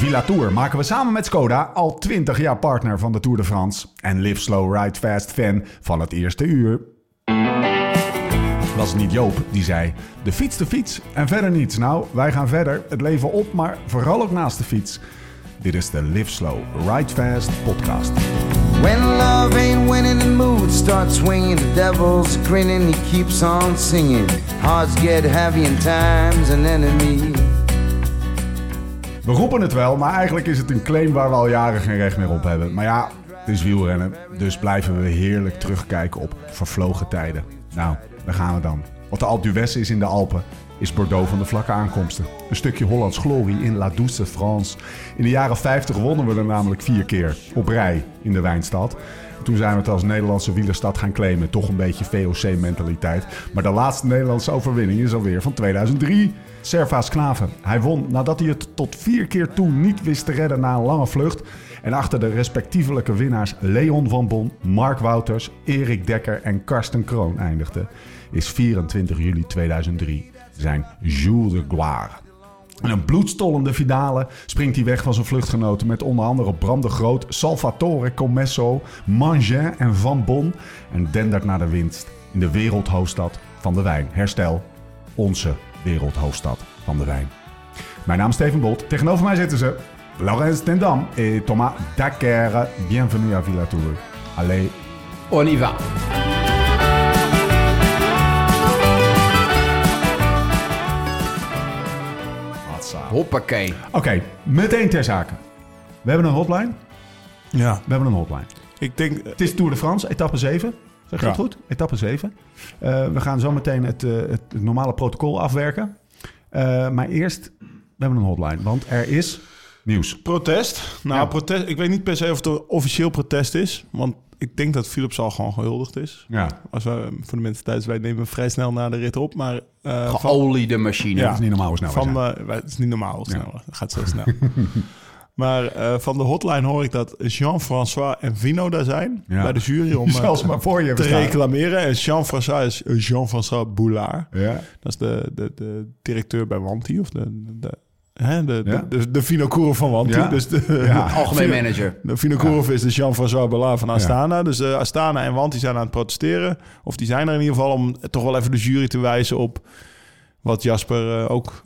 Villa Tour maken we samen met Skoda al 20 jaar partner van de Tour de France. En Live Slow Ride Fast fan van het eerste uur. Was het niet Joop die zei: De fiets, de fiets en verder niets. Nou, wij gaan verder, het leven op, maar vooral ook naast de fiets. Dit is de Live Slow Ride Fast podcast. When love ain't winning, the mood starts swinging. The devil's grinning, he keeps on singing. Hearts get heavy and time's an enemy. We roepen het wel, maar eigenlijk is het een claim waar we al jaren geen recht meer op hebben. Maar ja, het is wielrennen, dus blijven we heerlijk terugkijken op vervlogen tijden. Nou, daar gaan we dan. Wat de Alpe d'Huez is in de Alpen, is Bordeaux van de vlakke aankomsten. Een stukje Hollands glorie in La Douce France. In de jaren 50 wonnen we er namelijk vier keer op rij in de wijnstad. Toen zijn we het als Nederlandse wielerstad gaan claimen. Toch een beetje VOC-mentaliteit. Maar de laatste Nederlandse overwinning is alweer van 2003. Servaas Knaven. Hij won nadat hij het tot vier keer toe niet wist te redden na een lange vlucht. En achter de respectievelijke winnaars Leon van Bon, Mark Wouters, Erik Dekker en Karsten Kroon eindigde, is 24 juli 2003 zijn jour de gloire. In een bloedstollende finale springt hij weg van zijn vluchtgenoten met onder andere Bram de Groot, Salvatore Commesso, Mangin en Van Bon en dendert naar de winst in de wereldhoofdstad van de wijn. Herstel, onze wereldhoofdstad van de wijn. Mijn naam is Steven Bolt. Tegenover mij zitten ze Laurens Tendam en Thomas Dacker. Bienvenue à Villa Tour. Allez, On y va. Hoppakee. Oké, meteen ter zake. We hebben een hotline. Ja, We hebben een hotline. ik denk... Het is Tour de France, etappe 7. Ja. dat goed? Etappe 7. Eh, we gaan zo meteen het, eh, het, het normale protocol afwerken. Eh, maar eerst, we hebben een hotline, want er is nieuws. Protest. Nou, Ja. protest. Ik weet niet per se of het een officieel protest is. Want ik denk dat Philips al gewoon gehuldigd is. Ja, Als we, voor de mensen thuis, wij nemen vrij snel na de rit op. Maar eh, van, Geoliede machine. Ja. dat is niet normaal hoe snel van het is niet normaal hoe snel. Het gaat zo snel. maar eh, van de hotline hoor ik dat Jean-François en Vino daar zijn. Ja. Bij de jury om eh, Zelfs maar voor je te bestaan. reclameren. En Jean-François is eh, Jean-François Boulard. Ja, Dat is de, de, de directeur bij Wanty. Of de, de, hè, de, Ja. de, de, de Vinokourov van Wanty. Ja. Dus de, Ja. Algemeen manager. de Vinokourov is de Jean-François Boulard van Astana. Dus eh, Astana en Wanty zijn aan het protesteren. Of die zijn er in ieder geval om toch wel even de jury te wijzen op... wat Jasper eh, ook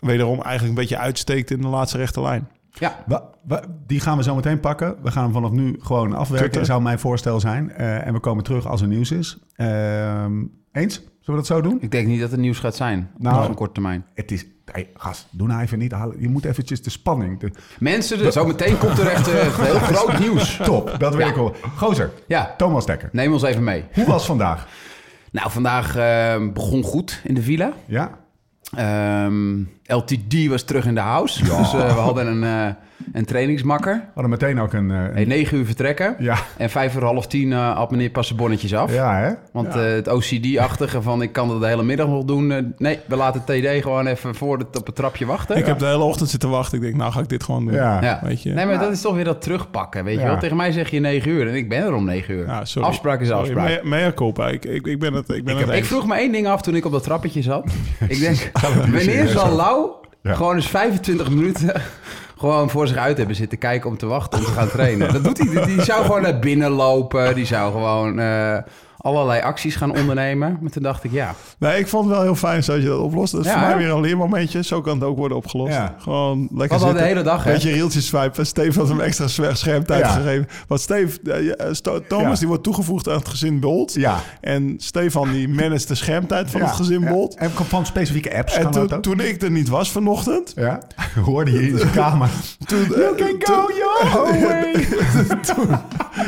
wederom eigenlijk een beetje uitsteekt in de laatste rechte lijn. Ja. we- we- die gaan we zo meteen pakken. We gaan hem vanaf nu gewoon afwerken, zou mijn voorstel zijn. Eh, en we komen terug als er nieuws is. Ehm, eens? Zullen we dat zo doen? Ik denk niet dat het nieuws gaat zijn. Nou. op een korte termijn. Het is... Hey, gast, doe nou even niet. Je moet eventjes de spanning... De, Mensen, er- zo meteen komt er echt eh, heel groot nieuws. top, dat wil Ja. ik horen. Gozer, Ja, Thomas Dekker. neem ons even mee. Hoe was vandaag? Nou, vandaag eh, begon goed in de villa. Ja? Ehm, LTD was terug in de house. Dus eh, we hadden een, eh, een trainingsmakker. We hadden meteen ook een... eh, een- Hey, 9 uur vertrekken. ja, En vijf uur half tien eh, had meneer pas zijn bonnetjes af. ja, hè? Want eh, het OCD-achtige van ik kan dat de hele middag nog doen. nee, we laten TD gewoon even voor het, op het trapje wachten. Ik heb de hele ochtend zitten wachten. Ik denk, nou ga ik dit gewoon doen. Ja. ja. Weet je? Nee, maar dat is toch weer dat terugpakken, weet je wel. Tegen mij zeg je 9 uur en ik ben er om 9 uur. Ja, sorry. afspraak is afspraak. Mea, mea culpa. Ik, ik, ik ben het, ik ben Ik het heb- Ik vroeg me één ding af toen ik op dat trappetje zat. ik denk, wanneer zal? Lau Gewoon eens 25 minuten gewoon voor zich uit hebben zitten kijken om te wachten om te gaan trainen? Dat doet hij. Die, die zou gewoon naar binnen lopen. Die zou gewoon eh, allerlei acties gaan ondernemen. Maar toen dacht ik, ja, Nee, ik vond het wel heel fijn zoals je dat oplost. Dat is Ja, voor mij hè? weer een leermomentje. Zo kan het ook worden opgelost. Ja. Gewoon lekker zitten. de hele dag, hè? Beetje rieltjes swipen. Steve had hem extra schermtijd Ja. gegeven. Want Steve, eh, Sto- Thomas Ja. die wordt toegevoegd aan het gezin Bolt. Ja. En Stefan die managt de schermtijd van Ja, het gezin ja. Bolt. En van specifieke apps En toen, dat ook? toen ik er niet was vanochtend... Ja, hoorde je in zijn kamer. Toen, You eh, can toen- go your way. toen,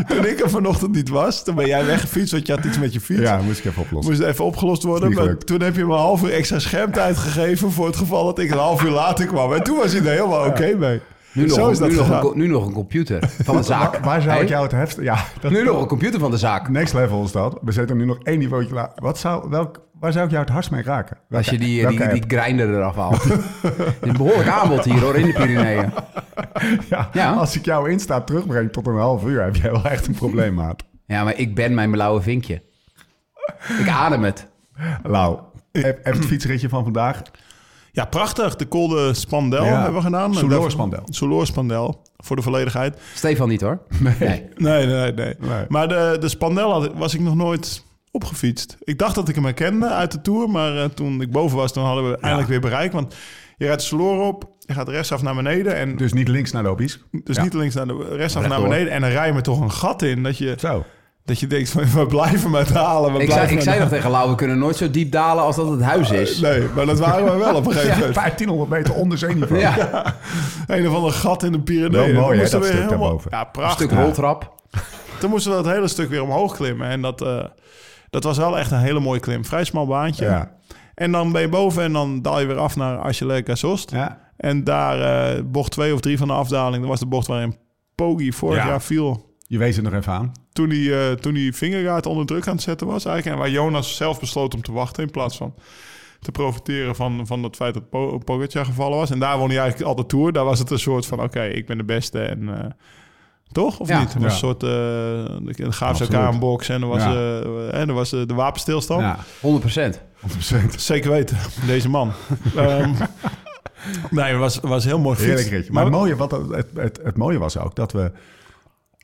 toen ik er vanochtend niet was, toen ben jij weggefietst, want je had iets met je fiets. Ja, moest ik even oplossen. Moest even opgelost worden. Maar toen heb je me een half uur extra schermtijd gegeven voor het geval dat ik een half uur later kwam. En toen was hij er helemaal oké mee. nu nog, Zo een- is dat nu, nog een, nu nog een computer van de zaak. Waar, waar zou Hey? ik jou het heftig... Ja, dat, Nu nog een computer van de zaak. Next level is dat. We zitten nu nog één niveautje lager. Wat zou, welk, waar zou ik jou het hardst mee raken? Als je die, welke die, die app? grinder eraf haalt. Het is een behoorlijk aanbod hier hoor, in de Pyreneeën. ja, Ja. Als ik jou Insta terugbreng tot een half uur... heb jij wel echt een probleem, maat. Ja, maar ik ben mijn blauwe vinkje. Ik adem het. Lau, heb, heb het fietsritje van vandaag... Ja, prachtig. De Col de Spandel Ja. hebben we gedaan. Soulor Spandel. Soulor Spandel, voor de volledigheid. Stefan niet hoor. Nee. Nee, nee, nee. Nee. Maar de, de Spandel had, was ik nog nooit opgefietst. Ik dacht dat ik hem herkende uit de Tour. Maar eh, toen ik boven was, toen hadden we eindelijk weer bereikt. Want je rijdt de Soulor op, je gaat rechtsaf naar beneden. En Dus niet links naar de opies. dus ja. niet links naar de rechtsaf naar beneden. En dan rij je me toch een gat in. Dat je, Zo. Dat je denkt, van, we blijven met halen. We Ik, blijven zei, ik met zei nog tegen Lau, we kunnen nooit zo diep dalen als dat het huis is. Nee, maar dat waren we wel op een gegeven moment. 1500 meter onder zeeniveau. Ja, Een of ander gat in de Pyreneeën. Wel mooi, hè, dat we stuk helemaal- daarboven. Ja, een prachtig. stuk roltrap. Toen moesten we dat hele stuk weer omhoog klimmen. En dat, eh, dat was wel echt een hele mooie klim. Vrij smal baantje. Ja. En dan ben je boven en dan daal je weer af naar Asjeleka Sost. Ja. En daar, eh, bocht twee of drie van de afdaling, dat was de bocht waarin Poggi vorig Ja. jaar viel. Je wees het nog even aan. Toen hij, eh toen hij Vingegaard onder druk aan het zetten was eigenlijk. En waar Jonas zelf besloot om te wachten in plaats van te profiteren van, van het feit dat po Pogacar gevallen was. En daar won hij eigenlijk al de Tour. Daar was het een soort van, oké, ik ben de beste en... eh, toch, of Ja. niet? Het was Ja. een soort... eh de gaven ze elkaar een box en er was, Ja. eh, en er was de wapenstilstand. Ja, 100%. 100%. Zeker weten, deze man. Ehm, nee, het was, was heel mooi fiets. Heerlijk ritje. Maar het mooie, wat het, het, het, het mooie was ook dat we...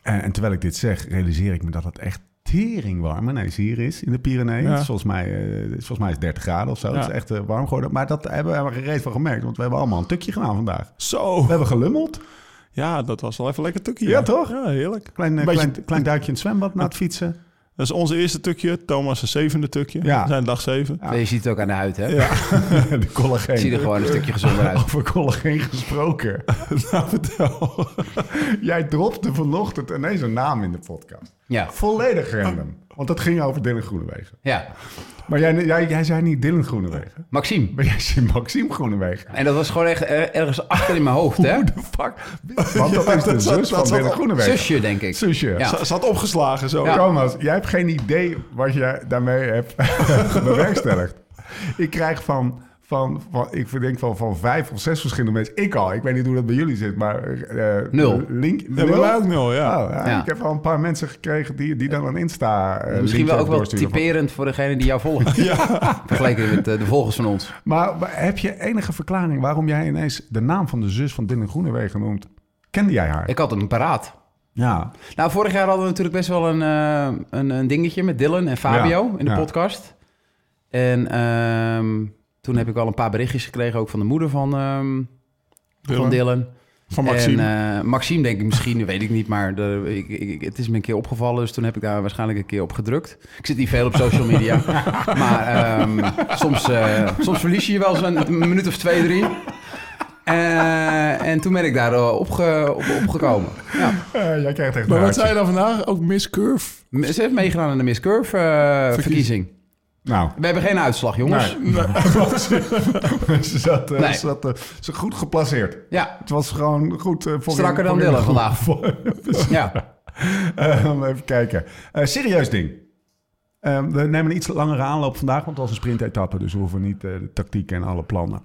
En, en terwijl ik dit zeg, realiseer ik me dat het echt tering warm ineens hier is in de Pyreneeën. Ja. Is Volgens, mij, eh, is volgens mij is het 30 graden of zo. Ja. Het is echt eh, warm geworden. Maar dat hebben we er reet van gemerkt. Want we hebben allemaal een tukje gedaan vandaag. Zo. We hebben gelummeld. Ja, dat was wel even lekker tukje. Ja, toch? Ja, heerlijk. Klein, eh, Beetje- klein, klein duikje in het zwembad na het fietsen. Dat is onze eerste tukje. Thomas' zevende tukje. Ja. We zijn dag zeven. Ja. Je ziet het ook aan de huid, hè? Ja. de collageen. Ik zie er gewoon een stukje gezonder uit. Over collageen gesproken. nou, vertel. Jij dropte vanochtend ineens een naam in de podcast. Ja, Volledig random. Want dat ging over Dylan Groenewegen. ja. Maar jij, jij, jij zei niet Dylan Groenewegen. Maxime. Maar jij zei Maxime Groenewegen. En dat was gewoon echt er- ergens achter in mijn hoofd, hè? Who the fuck? Want dat is de dat zus dat van zat Dylan Groenewegen. Zusje, denk ik. Zusje. Ja. Ze Zat opgeslagen zo. Ja. Thomas, jij hebt geen idee wat je daarmee hebt bewerkstelligd. Ik krijg van, van, van ik verdenk van, van vijf of zes verschillende mensen. Ik al, ik weet niet hoe dat bij jullie zit, maar... eh, Nul. Link, Ja, mij ook nul, ja. Oh, ja, Ja. Ik heb al een paar mensen gekregen die, die dan een Insta eh, Misschien wel ook wel van- typerend voor degene die jou volgt. Vergeleken met eh, de volgers van ons. Maar, maar heb je enige verklaring waarom jij ineens de naam van de zus van Dylan Groenewegen noemt? Kende jij haar? Ik had hem paraat. Ja. Nou, vorig jaar hadden we natuurlijk best wel een, eh, een, een dingetje met Dylan en Fabio Ja, in de ja. podcast. En ehm, toen heb ik wel een paar berichtjes gekregen, ook van de moeder van, ehm, van Dylan. Van Maxime. En eh, Maxime denk ik misschien, weet ik niet, maar de, ik, ik, het is me een keer opgevallen, dus toen heb ik daar waarschijnlijk een keer op gedrukt. Ik zit niet veel op social media, maar ehm, soms, eh, soms verlies je je wel eens een, minuut of twee, drie. Eh, en toen ben ik daar opge, op, opgekomen. Ja. Jij krijgt echt maar wat zei je dan vandaag? Ook Miss Curve? Ze heeft meegedaan aan de Miss Curve verkiezing. Nou, We hebben geen uitslag, jongens. Nee. ze zat, eh, Nee. ze zat eh, ze goed geplaceerd. Ja, Het was gewoon goed. eh, voor Strakker dan Dylan vandaag. ja. Eh, even kijken. Eh, serieus ding. Eh, we nemen een iets langere aanloop vandaag, want het was een sprintetappe. Dus we hoeven niet eh, de tactiek en alle plannen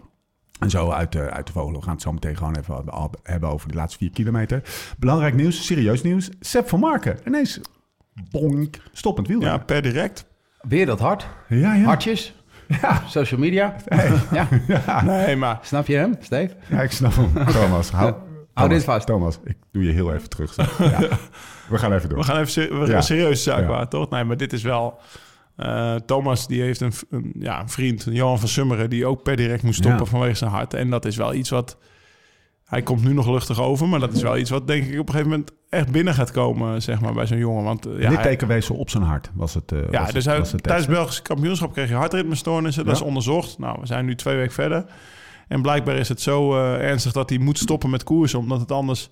en zo uit, de uit de vogel. We gaan het zo meteen gewoon even hebben over de laatste vier kilometer. Belangrijk nieuws, serieus nieuws. Sepp van Marken. Ineens bonk, stoppend wiel. Ja, per direct. Weer dat hart. ja, ja. Hartjes. Ja. Social media. Ja. Nee, maar Snap je hem, Steve? Ja, ik snap hem. Thomas, hou, Thomas, dit vast. Thomas, ik doe je heel even terug. Ja. We gaan even door. we gaan even ser- we gaan Ja. serieus zaak Ja. waar, toch? Nee, maar dit is wel... eh, Thomas die heeft een, een, ja, een vriend, Johan van Summeren... die ook per direct moest stoppen Ja. vanwege zijn hart. En dat is wel iets wat... Hij komt nu nog luchtig over, maar dat is wel iets wat denk ik op een gegeven moment echt binnen gaat komen, zeg maar, bij zo'n jongen. Want eh, ja, wees zo op zijn hart, was het. eh, Ja, was dus het, was het tijdens het tekst. Belgische kampioenschap kreeg je hartritmestoornissen. Dat Ja. is onderzocht. Nou, we zijn nu twee weken verder. En blijkbaar is het zo eh, ernstig dat hij moet stoppen met koersen... omdat het anders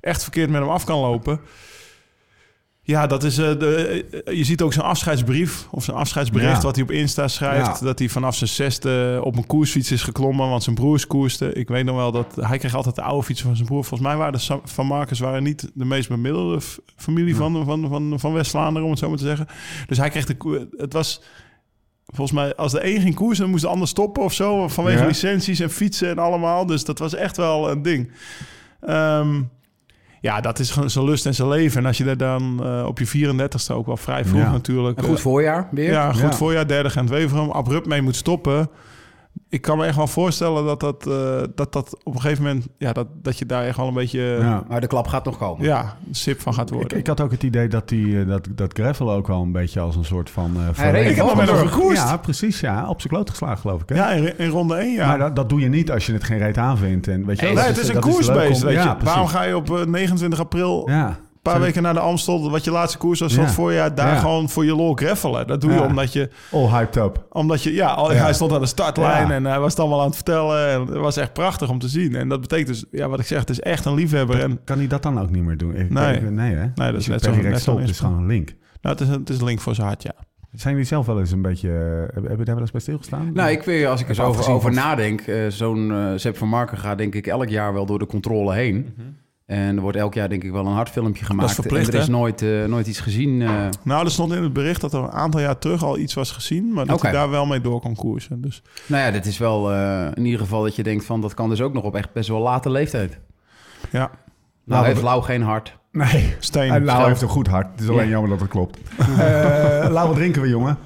echt verkeerd met hem af kan lopen. Ja, dat is... eh, de, eh, je ziet ook zijn afscheidsbrief of zijn afscheidsbericht... Ja. wat hij op Insta schrijft. Ja. Dat hij vanaf zijn zesde op een koersfiets is geklommen... want zijn broers koersten. Ik weet nog wel dat... Hij kreeg altijd de oude fietsen van zijn broer. Volgens mij waren de Van Marcus waren niet de meest bemiddelde familie van, van, van, van West-Vlaanderen... om het zo maar te zeggen. Dus hij kreeg de... Het was... Volgens mij, als de een ging koersen, dan moest de ander stoppen of zo. Vanwege licenties en fietsen en allemaal. Dus dat was echt wel een ding. Ehm, ja, dat is gewoon zijn lust en zijn leven. En als je daar dan eh, op je 34ste ook wel vrij vroeg Ja. natuurlijk... Een goed eh, voorjaar weer. ja, goed Ja. voorjaar, derde Gent-Weverum, abrupt mee moet stoppen. Ik kan me echt wel voorstellen dat dat, eh, dat, dat op een gegeven moment... Ja, dat, dat je daar echt wel een beetje... Ja, Ja. Maar de klap gaat nog komen. een sip van gaat worden. ik had ook het idee dat, die, eh, dat, dat Gravel ook wel een beetje als een soort van... eh Hij reed Ik heb nog met hem gekoerst. Ja, precies. Ja, op zijn kloot geslagen geloof ik. Hè? ja, in, in ronde 1, ja. Maar dat, dat doe je niet als je het geen reet aanvindt. En, weet je, Nee, wel, nee, dat het is een koersbeest, weet ja, je. precies. Waarom ga je op eh, 29 april... Ja. Een paar weken na de Amstel, wat je laatste koers was van Ja. het voorjaar, daar Ja. gewoon voor je lol greffelen. Dat doe je Ja. omdat je, All hyped up. omdat je, ja, hij stond aan de startlijn Ja. en hij was het allemaal aan het vertellen. En het was echt prachtig om te zien. En dat betekent dus, ja, wat ik zeg, het is echt een liefhebber. En Kan hij dat dan ook niet meer doen? Ik- Nee. ik- nee hè? dat is net zo- direct net zo stopt, is gewoon een link. nou, het is, een- het is een link voor zijn hart, ja. Zijn jullie zelf wel eens een beetje... eh, Hebben heb je daar wel eens bij stilgestaan? Nou, ik weet, als ik er over, over nadenk, eh, zo'n eh Sepp van Marken gaat denk ik elk jaar wel door de controle heen. En er wordt elk jaar denk ik wel een hard filmpje gemaakt. verplicht, en er is hè? nooit, eh, nooit iets gezien. eh. Nou, er stond in het bericht dat er een aantal jaar terug al iets was gezien, maar dat hij daar wel mee door kon koersen. Dus nou ja, dit is wel eh, in ieder geval dat je denkt van dat kan dus ook nog op echt best wel late leeftijd. ja, Nou, Nou, heeft Lau geen hart. Nee. steen. En Lau heeft een goed hart. Het is alleen Ja. jammer dat het klopt. Eh Lau, wat drinken we, jongen?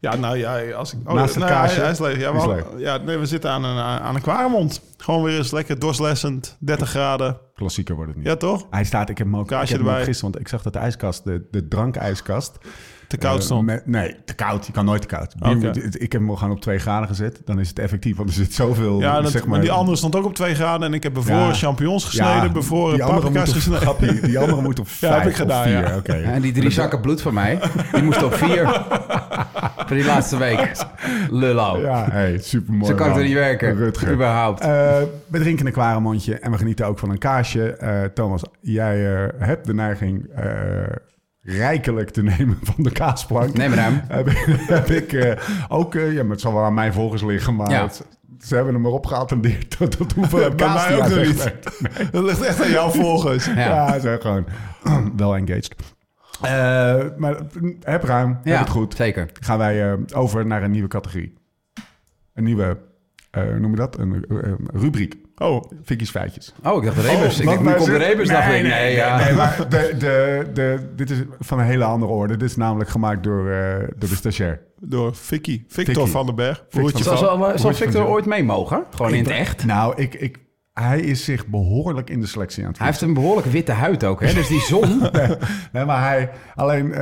Ja, nou ja, als ik... Naast het nee, kaasje? Hij, hij is leeg. Ja, we, hadden- ja, nee, we zitten aan een, aan een kwaremond. Gewoon weer eens lekker dorslessend, 30 graden. Klassieker wordt het niet. Ja, toch? Hij staat, ik heb hem ook, ik Kaasje heb hem ook erbij. gisteren, want ik zag dat de ijskast, de, de drankijskast... Te koud eh, stond. met- nee, te koud. Je kan nooit te koud. Bier ik heb hem gewoon op 2 graden gezet. Dan is het effectief, want er zit zoveel... Ja, dat, zeg maar die andere stond ook op 2 graden. En ik heb bevroren Ja. champignons gesneden, Ja, bevroren die andere paprika's moet op- gesneden. grappie, die andere moet op Ja, heb vijf ik gedaan, vier. ja. Oké. En die drie zakken bloed van mij, die moesten op vier. Voor die laatste week. Lullo. Ja, hey, supermooi. Zo kan er niet werken. Rutger. Überhaupt. Eh, we drinken een kwaremondje en we genieten ook van een kaasje. Eh, Thomas, jij eh, hebt de neiging eh, rijkelijk te nemen van de kaasplank. Neem maar heb, ik- heb ik eh, ook, eh, ja, maar het zal wel aan mijn volgers liggen, maar Ja. het- ze hebben hem erop geattendeerd tot, tot hoeveel Ja, bij kaas mij ook nog niet. Dat ligt echt aan jouw volgers. Ja. Ja, ze zijn gewoon wel engaged. Eh, maar heb ruim, heb het goed. zeker. Gaan wij over naar een nieuwe categorie. Een nieuwe, hoe noem je dat? Een rubriek. Oh, Fikkies feitjes. Oh, ik dacht de Rebus. ik want dacht, nu komt de Rebus. dacht Nee, ik. nee, Nee, nee, ja. nee, maar de, de, de, dit is van een hele andere orde. Dit is namelijk gemaakt door, eh, door de stagiair. door Vicky. Victor Vicky. van den Berg. Victor Broertje Zal, van... zal, Victor van ooit mee mogen? Gewoon in het Ik- echt? Nou, ik, ik, hij is zich behoorlijk in de selectie aan het Hij heeft een behoorlijk witte huid ook, hè? Dus die zon... Nee, maar hij, alleen eh,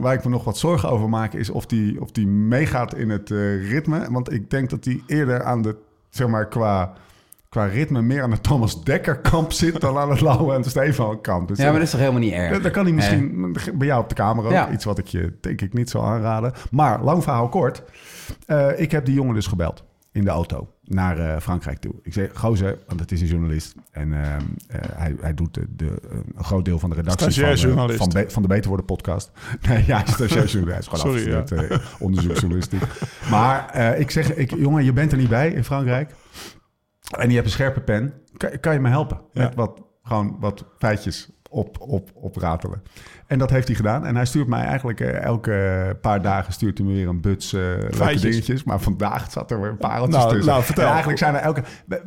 waar ik me nog wat zorgen over maak, is of die, of die meegaat in het eh, ritme. Want ik denk dat hij eerder aan de, zeg maar, qua, qua ritme meer aan de Thomas Dekker kamp zit dan aan het Lauwe en Stefan kamp. Dus Ja, maar dat is toch helemaal niet erg? dat, dat kan hij misschien bij jou op de. Ja. Iets wat ik je denk ik niet zou aanraden. Maar lang verhaal kort. Eh, ik heb die jongen dus gebeld in de auto naar eh, Frankrijk toe. Ik zei, gozer, want het is een journalist. En ehm, eh, hij, hij doet de, de, eh, een groot deel van de redactie van, eh, van, Be- van de Beter Worden podcast. Nee, ja, stagiair journalist. Hij is gewoon Sorry, eh, onderzoeksjournalistiek. Maar eh, ik zeg, ik, jongen, je bent er niet bij in Frankrijk. En je hebt een scherpe pen. Kan, kan je me helpen? Ja. Met wat, gewoon wat feitjes op, op, opratelen. En dat heeft hij gedaan. En hij stuurt mij eigenlijk eh, elke paar dagen stuurt hij me weer een buts leuke Feitjes. dingetjes. Maar vandaag zat er weer een pareltjes Nou, tussen. nou, vertel. En eigenlijk zijn er elke...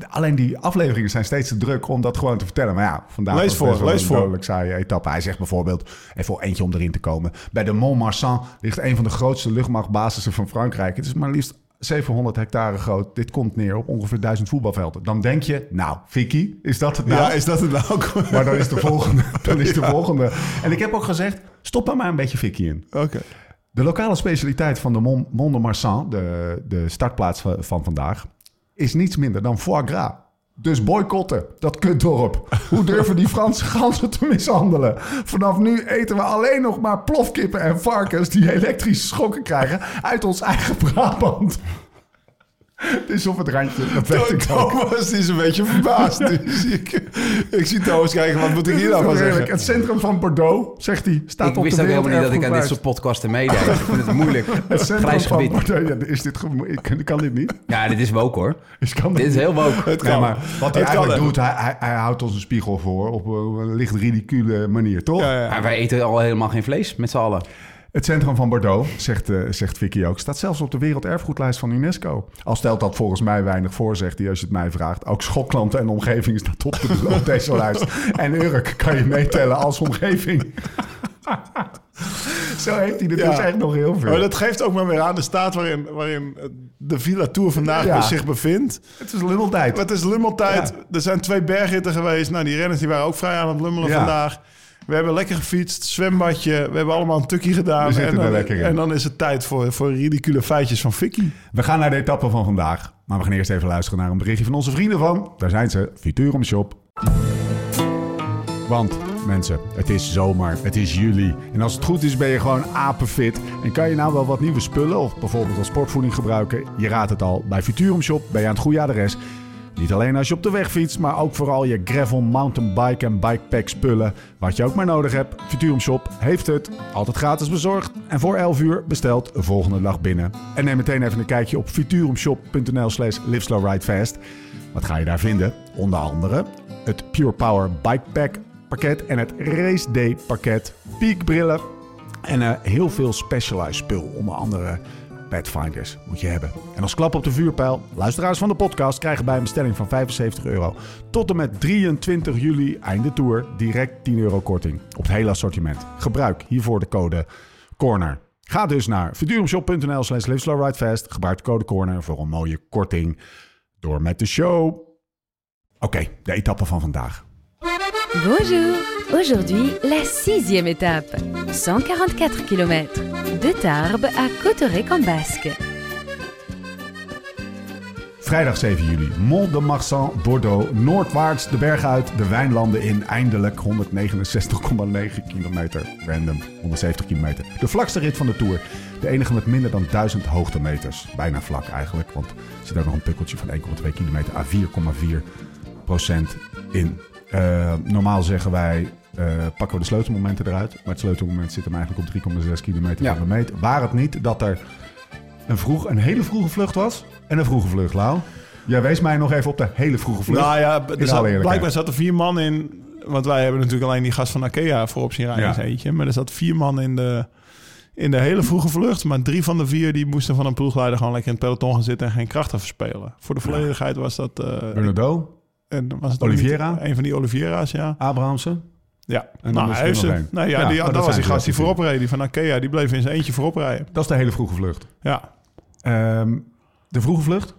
Alleen die afleveringen zijn steeds te druk om dat gewoon te vertellen. Maar ja, vandaag Lees was voor, best wel lees een voor. dodelijk saaie etappe. Hij zegt bijvoorbeeld, even voor eentje om erin te komen. Bij de Montmarsan ligt een van de grootste luchtmachtbasissen van Frankrijk. Het is maar liefst 700 hectare groot. Dit komt neer op ongeveer 1000 voetbalvelden. Dan denk je, nou, Vicky, is dat het nou? Ja, is dat het nou? Maar dan is de volgende. Dan is de volgende. En ik heb ook gezegd, stop er maar een beetje Vicky in. Oké. De lokale specialiteit van de Mont, de Marsan, de, de startplaats van, van vandaag, is niets minder dan foie gras. Dus boycotten, dat kutdorp. Hoe durven die Franse ganzen te mishandelen? Vanaf nu eten we alleen nog maar plofkippen en varkens die elektrische schokken krijgen uit ons eigen Brabant. Het is op het randje, dat weet ik ook. Thomas is een beetje verbaasd. Zie ik, ik zie Thomas kijken, wat moet ik hier nou van zeggen? Het centrum van Bordeaux, zegt hij, staat Ik op wist de ook helemaal niet dat ik aan dit soort podcasten meedeed. Ik vind het moeilijk. Het centrum Grijs van gebied. Bordeaux. Ja, is dit, ik kan, kan dit niet? Ja, dit is woke hoor. Is, kan Dit is heel woke. Het maar wat hij eigenlijk doet, hij, hij, hij houdt ons een spiegel voor op een licht ridicule manier, toch? Ja, ja. Maar wij eten al helemaal geen vlees met z'n allen. Het centrum van Bordeaux, zegt, eh, zegt Vicky ook, staat zelfs op de werelderfgoedlijst van UNESCO. Al stelt dat volgens mij weinig voor, zegt hij als je het mij vraagt. Ook Schokland en omgeving staat op, de, op deze lijst. En Urk kan je meetellen als omgeving. Zo heeft hij er Ja. dus echt nog heel veel. Maar dat geeft ook maar weer aan de staat waarin, waarin de Villa Tour vandaag Ja. zich bevindt. Het is lummeltijd. Het is lummeltijd. Ja. Er zijn twee bergritten geweest. Nou, die renners die waren ook vrij aan het lummelen vandaag. We hebben lekker gefietst, zwembadje. We hebben allemaal een tukkie gedaan. We zitten en, er dan, lekker in. en dan is het tijd voor, voor ridicule feitjes van Vicky. We gaan naar de etappe van vandaag. Maar we gaan eerst even luisteren naar een berichtje van onze vrienden van... Daar zijn ze, Futurum Shop. Want mensen, het is zomer, het is juli. En als het goed is ben je gewoon apenfit. En kan je nou wel wat nieuwe spullen of bijvoorbeeld als sportvoeding gebruiken? Je raadt het al, bij Futurum Shop ben je aan het goede adres. Niet alleen als je op de weg fietst, maar ook vooral je gravel, mountainbike en bikepack spullen. Wat je ook maar nodig hebt, Futurum Shop heeft het. Altijd gratis bezorgd. En voor 11 uur besteld volgende dag binnen. En neem meteen even een kijkje op futurumshop.nl slash liveslowridefast. Wat ga je daar vinden? Onder andere het Pure Power Bikepack pakket en het Race Day pakket. Piekbrillen en eh, heel veel specialized spul. Onder andere Pathfinders moet je hebben. En als klap op de vuurpijl, luisteraars van de podcast krijgen bij een bestelling van 75 euro tot en met 23 juli einde tour direct 10 euro korting op het hele assortiment. Gebruik hiervoor de code CORNER. Ga dus naar futurumshop.nl slash liveslowridefast. Gebruik de code CORNER voor een mooie korting. Door met de show. Oké, de etappe van vandaag. Bonjour Aujourd'hui, la sixième étape. 144 km. De Tarbes à Cauterets-en-Basque. Vrijdag 7 juli, Mont de Marsan, Bordeaux. Noordwaarts de berg uit, de wijnlanden in. Eindelijk 169,9 kilometer. Random, 170 kilometer. De vlakste rit van de Tour. De enige met minder dan 1000 hoogtemeters. Bijna vlak eigenlijk, want er zit nog een pukkeltje van 1,2 kilometer à 4,4 procent in. Eh, normaal zeggen wij, eh, pakken we de sleutelmomenten eruit. Maar het sleutelmoment zit hem eigenlijk op 3,6 kilometer Ja. van de meet. Waar het niet dat er een, vroeg, een hele vroege vlucht was en een vroege vlucht, Lau. Jij wees mij nog even op de hele vroege vlucht. Nou ja, er zat, blijkbaar zat er vier man in. Want wij hebben natuurlijk alleen die gast van Akea voorop zien rijden. Ja. eentje. Maar er zat vier man in de, in de hele vroege vlucht. Maar drie van de vier die moesten van een ploegleider gewoon lekker in het peloton gaan zitten en geen krachten verspelen. Voor de volledigheid was dat. eh Bernardo, en was het Oliveira? Een van die Oliveira's, ja. Abrahamsen. Ja, dan nou, is hij heeft ze. Nou ja, Ja, die, maar dat dat was die gast die voorop reed, die van Akea. Die bleef in zijn eentje voorop rijden. Dat is de hele vroege vlucht. Ja. Ehm, de vroege vlucht?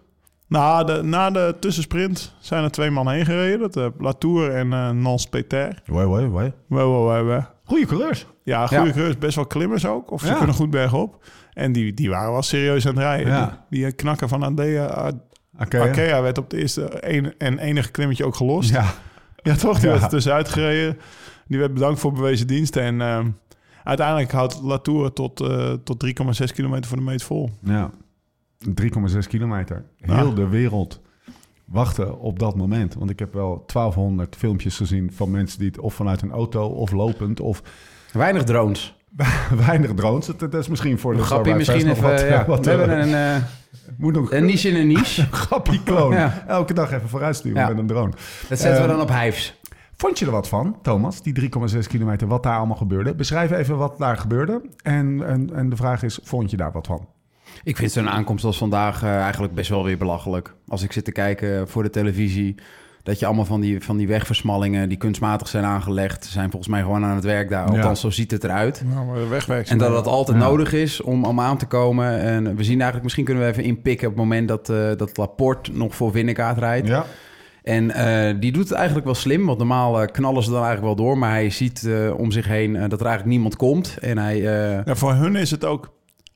Na de, na de tussensprint zijn er twee man heen gereden. Dat, eh, Latour en eh Nans Peter. Wai, wai, wai. Wow. Goeie coureurs. Ja, goede Ja. coureurs, best wel klimmers ook. Of ze Ja. kunnen goed bergop. En die, die waren wel serieus aan het rijden. Ja. Die, die knakker van Andea, Oké. Arkea werd op de eerste een, en enige klimmetje ook gelost. Ja. Ja, toch? Die Ja. werd er tussenuit gereden. Die werd bedankt voor bewezen diensten. En ehm, uiteindelijk houdt Latour tot, eh, tot 3,6 kilometer voor de meet vol. ja. 3,6 kilometer. Heel Ja. de wereld wachtte op dat moment. Want ik heb wel 1200 filmpjes gezien van mensen die het of vanuit een auto of lopend of Weinig drones. weinig drones. Dat, is misschien voor de Grappie misschien even. wat, ja. wat, we hebben een, eh, moet nog een niche in een niche. grappie kloon. Ja. Elke dag even vooruitsturen Ja. met een drone. Dat zetten we Ehm, dan op Hives. Vond je er wat van, Thomas, die 3,6 kilometer, wat daar allemaal gebeurde? Beschrijf even wat daar gebeurde. En, en, en de vraag is, vond je daar wat van? Ik vind zo'n aankomst als vandaag eh, eigenlijk best wel weer belachelijk. Als ik zit te kijken voor de televisie, dat je allemaal van die, van die wegversmallingen die kunstmatig zijn aangelegd, zijn volgens mij gewoon aan het werk daar. Ja. Althans, zo ziet het eruit. Nou. En dat dat altijd Ja. nodig is om, om aan te komen. En we zien eigenlijk, misschien kunnen we even inpikken op het moment dat, eh, dat Laporte nog voor Winnekaart rijdt. Ja, En eh, die doet het eigenlijk wel slim, want normaal eh, knallen ze dan eigenlijk wel door. Maar hij ziet eh, om zich heen dat er eigenlijk niemand komt. En hij, eh, Ja, voor hun is het ook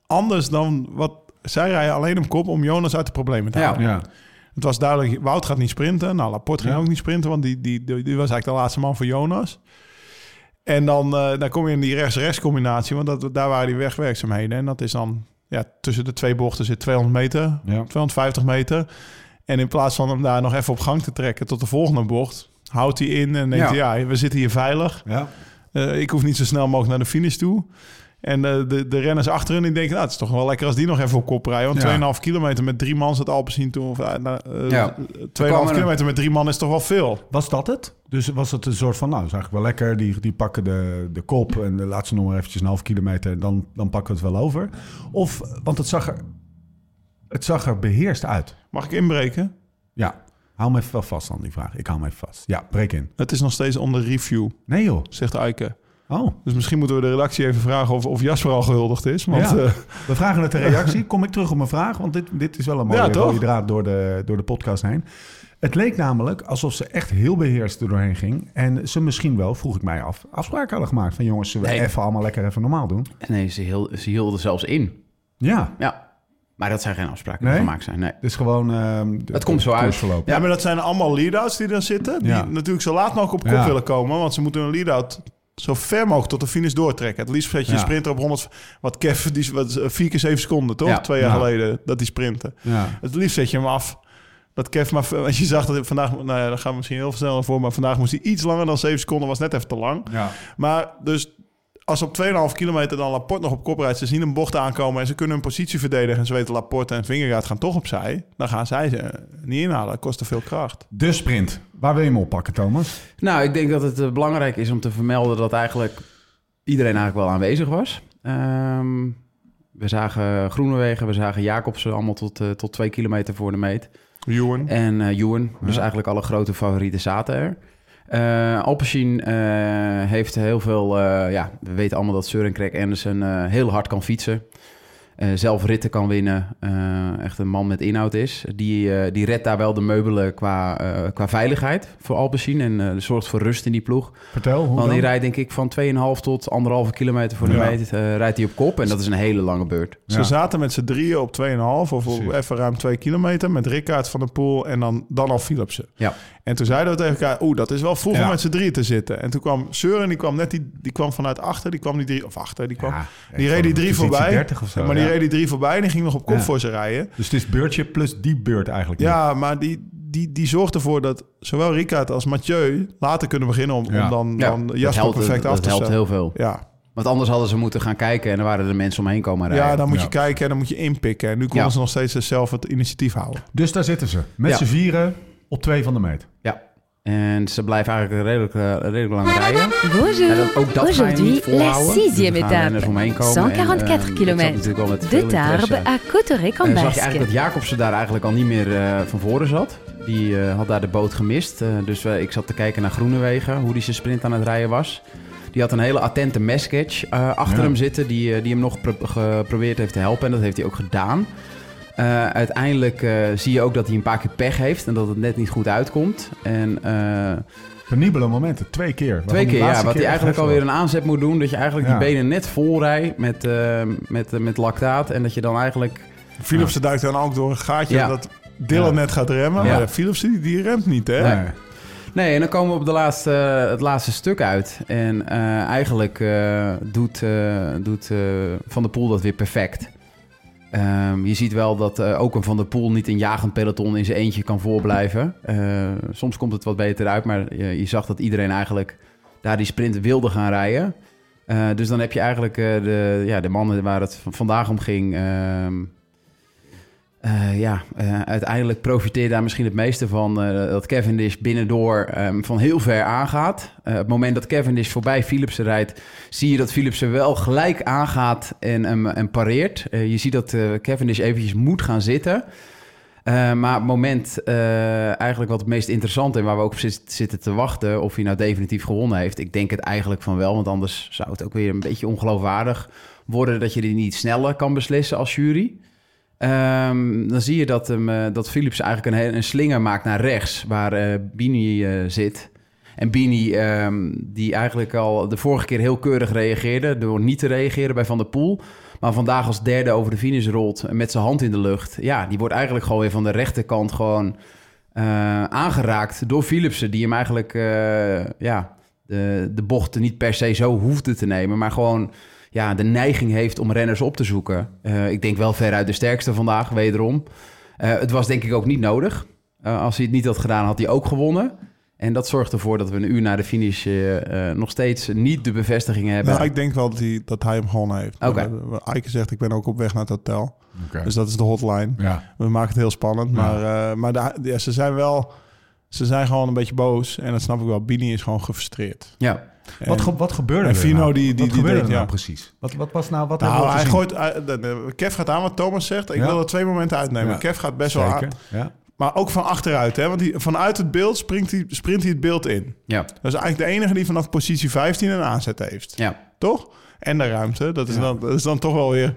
anders dan wat... Zij rijden alleen op kop om Jonas uit de problemen te Ja. halen. ja. Het was duidelijk, Wout gaat niet sprinten. Nou, Laporte ging Ja. ook niet sprinten, want die, die, die, die was eigenlijk de laatste man voor Jonas. En dan, eh, dan kom je in die rechts-rechts combinatie, want dat, daar waren die wegwerkzaamheden. En dat is dan ja, tussen de twee bochten zit 200 meter, Ja. 250 meter. En in plaats van hem daar nog even op gang te trekken tot de volgende bocht, houdt hij in en denkt, Ja. ja, ja we zitten hier veilig. ja. Eh, ik hoef niet zo snel mogelijk naar de finish toe. En eh, de, de renners achterin die denken, nou, het is toch wel lekker als die nog even op kop rijden. Want Ja. 2,5 kilometer met drie man zat Alpecin toen. Of, uh, nou, eh, Ja. 2,5 kwamen er- kilometer met drie man is toch wel veel. Was dat het? Dus was het een soort van, nou, is eigenlijk wel lekker. Die, die pakken de, de kop en de laatste nog maar eventjes een half kilometer. Dan, dan pakken we het wel over. Of, want het zag er, het zag er beheerst uit. Mag ik inbreken? Ja, hou me even wel vast aan die vraag. Ik hou me even vast. Ja, breek in. Het is nog steeds onder review, Nee joh. zegt Eike. Oh, Dus misschien moeten we de redactie even vragen of, of Jasper al gehuldigd is. Want Ja. eh, we vragen het de reactie. Kom ik terug op mijn vraag, want dit, dit is wel een mooie Ja, draad door de, door de podcast heen. Het leek namelijk alsof ze echt heel beheerst er doorheen ging. En ze misschien wel, vroeg ik mij af, afspraken hadden gemaakt van jongens, zullen we Nee. even allemaal lekker even normaal doen? Nee, ze, hield, ze hielden zelfs in. Ja, Ja. Maar dat zijn geen afspraken Nee? die gemaakt zijn. Nee. dus gewoon... ehm, de- Het komt zo uit. ja, maar dat zijn allemaal lead-outs die er zitten. Die Ja. natuurlijk zo laat mogelijk op kop Ja. willen komen. Want ze moeten een lead-out zo ver mogelijk tot de finish doortrekken. Het liefst zet je Ja. sprinter op 100... Wat Kev, die wat, eh, vier keer zeven seconden, toch? Ja. Twee jaar Ja. geleden, dat die sprinten. Ja. Het liefst zet je hem af. Dat Kev maar... Als je zag dat hij vandaag... Nou ja, daar gaan we misschien heel snel voor. Maar vandaag moest hij iets langer dan 7 seconden. Was net even te lang. Ja. Maar dus als op 2,5 kilometer dan Laporte nog op kop rijdt... ze zien een bocht aankomen en ze kunnen hun positie verdedigen... en ze weten Laporte en Vingegaard gaan toch opzij... dan gaan zij ze niet inhalen. Dat kost te veel kracht. De sprint. Waar wil je hem oppakken, Thomas? Nou, ik denk dat het eh, belangrijk is om te vermelden dat eigenlijk iedereen eigenlijk wel aanwezig was. Ehm, we zagen Groenewegen, we zagen Jacobsen allemaal tot, eh, tot twee kilometer voor de meet. Ewan. En eh Ewan, dus Ja. eigenlijk alle grote favorieten zaten er. Eh Alpecin eh, heeft heel veel... eh, ja, we weten allemaal dat Søren Craig Anderson eh, heel hard kan fietsen. Eh, zelf ritten kan winnen. eh, echt een man met inhoud is. Die, eh, die redt daar wel de meubelen qua, eh, qua veiligheid voor Alpecin. En eh, zorgt voor rust in die ploeg. Vertel, hoe Want dan? die rijdt denk ik van 2,5 tot 1,5 kilometer voor de Ja. meet. eh, rijdt hij op kop. En dat is een hele lange beurt. Ze Ja. zaten met z'n drieën op 2,5 of op even ruim 2 kilometer... met Rickaard van der Poel en dan, dan al Philipsen. Ja. En toen zeiden we tegen elkaar... oeh, dat is wel vroeg om met z'n drieën te zitten. En toen kwam Søren, die kwam net die, die kwam vanuit achter... die kwam die drie, of achter, die kwam... Ja, die reed die drie voorbij. 30 of zo, Ja, maar die reed die drie voorbij en die ging nog op kop Ja. voor ze rijden. Dus het is beurtje plus die beurt eigenlijk. Ja, maar die, die, die zorgt ervoor dat zowel Rickaard als Mathieu later kunnen beginnen om, Ja. om dan, Ja, dan dat Jasper helpt, perfect af dat te helpt stellen. heel veel. Ja. Want anders hadden ze moeten gaan kijken en dan waren er mensen omheen komen rijden. ja, dan moet Ja. je kijken en dan moet je inpikken. En nu konden Ja. ze nog steeds zelf het initiatief houden. Dus daar zitten ze. Met Ja. z'n vieren op twee van de meet. En ze blijven eigenlijk redelijk, eh, redelijk lang rijden. Bonjour. dat- ook dat Aujourd'hui, niet la volhouden. sixième Dus er étape. omheen komen. En, 144 eh, kilometer. De. Tarbes à En dan zag je eigenlijk dat Jacobsen daar eigenlijk al niet meer eh, van voren zat. Die eh, had daar de boot gemist. Dus eh, ik zat te kijken naar Groenewegen, hoe die zijn sprint aan het rijden was. Die had een hele attente Mesketch eh achter Ja. hem zitten, die, die hem nog pro- geprobeerd heeft te helpen. En dat heeft hij ook gedaan. Eh, uiteindelijk eh, zie je ook dat hij een paar keer pech heeft en dat het net niet goed uitkomt. En eh, Penibele momenten, twee keer. Twee keer, ja. Wat hij eigenlijk alweer een aanzet moet doen. Dat je eigenlijk Ja. die benen net vol rijdt met, met, met lactaat. En dat je dan eigenlijk... Philipsen duikt dan ook door een gaatje Ja. dat Dylan Ja. net gaat remmen. Maar Philipsen die, die remt niet, hè? Nee. Nee, en dan komen we op de laatste, het laatste stuk uit. En eigenlijk doet, doet Van der Poel dat weer perfect. Ehm, je ziet wel dat eh, ook een Van der Poel niet een jagend peloton in zijn eentje kan voorblijven. Eh, soms komt het wat beter uit, maar je, je zag dat iedereen eigenlijk daar die sprint wilde gaan rijden. Eh, dus dan heb je eigenlijk eh, de, ja, de mannen waar het vandaag om ging. Eh, ja, eh, uiteindelijk profiteert daar misschien het meeste van eh, dat Cavendish binnendoor ehm, van heel ver aangaat. Op het moment dat Cavendish voorbij Philipsen rijdt, zie je dat Philipsen wel gelijk aangaat en, en pareert. Je ziet dat Cavendish eventjes moet gaan zitten. Maar het moment, eigenlijk wat het meest interessante en waar we ook zitten te wachten, of hij nou definitief gewonnen heeft. Ik denk het eigenlijk van wel, want anders zou het ook weer een beetje ongeloofwaardig worden dat je die niet sneller kan beslissen als jury. Ehm, dan zie je dat, hem, eh, dat Philips eigenlijk een, een slinger maakt naar rechts, waar eh Bini eh, zit. En Bini, ehm, die eigenlijk al de vorige keer heel keurig reageerde... door niet te reageren bij Van der Poel... maar vandaag als derde over de finish rolt met zijn hand in de lucht... ja, die wordt eigenlijk gewoon weer van de rechterkant gewoon aangeraakt door Philipsen... die hem eigenlijk ja, de, de bochten niet per se zo hoefde te nemen... maar gewoon ja, de neiging heeft om renners op te zoeken. Eh, ik denk wel veruit de sterkste vandaag, wederom. Eh, het was denk ik ook niet nodig. Eh, als hij het niet had gedaan, had hij ook gewonnen. En dat zorgt ervoor dat we een uur na de finish nog steeds niet de bevestigingen hebben. Nou, ik denk wel dat hij, dat hij hem gewonnen heeft. Oké. Eike zegt, ik ben ook op weg naar het hotel. Dus dat is de hotline. Ja. We maken het heel spannend. Ja. Maar, eh, maar de- ja, ze zijn wel... Ze zijn gewoon een beetje boos. En dat snap ik wel. Bini is gewoon gefrustreerd. Ja, Wat, ge- wat gebeurde en er Fino nou? die- die- wat die er nou ja. precies? Wat, wat was nou... Wat Nou, hij gezien? gooit... de- Kev gaat aan wat Thomas zegt. Ik Ja. wil er twee momenten uitnemen. Ja. Kev gaat best wel aan. ja. Maar ook van achteruit, hè? Want die, vanuit het beeld springt hij, sprint hij het beeld in. Ja, Dat is eigenlijk de enige die vanaf positie 15 een aanzet heeft. ja. Toch? En de ruimte. Dat is, dan, dat is dan toch wel weer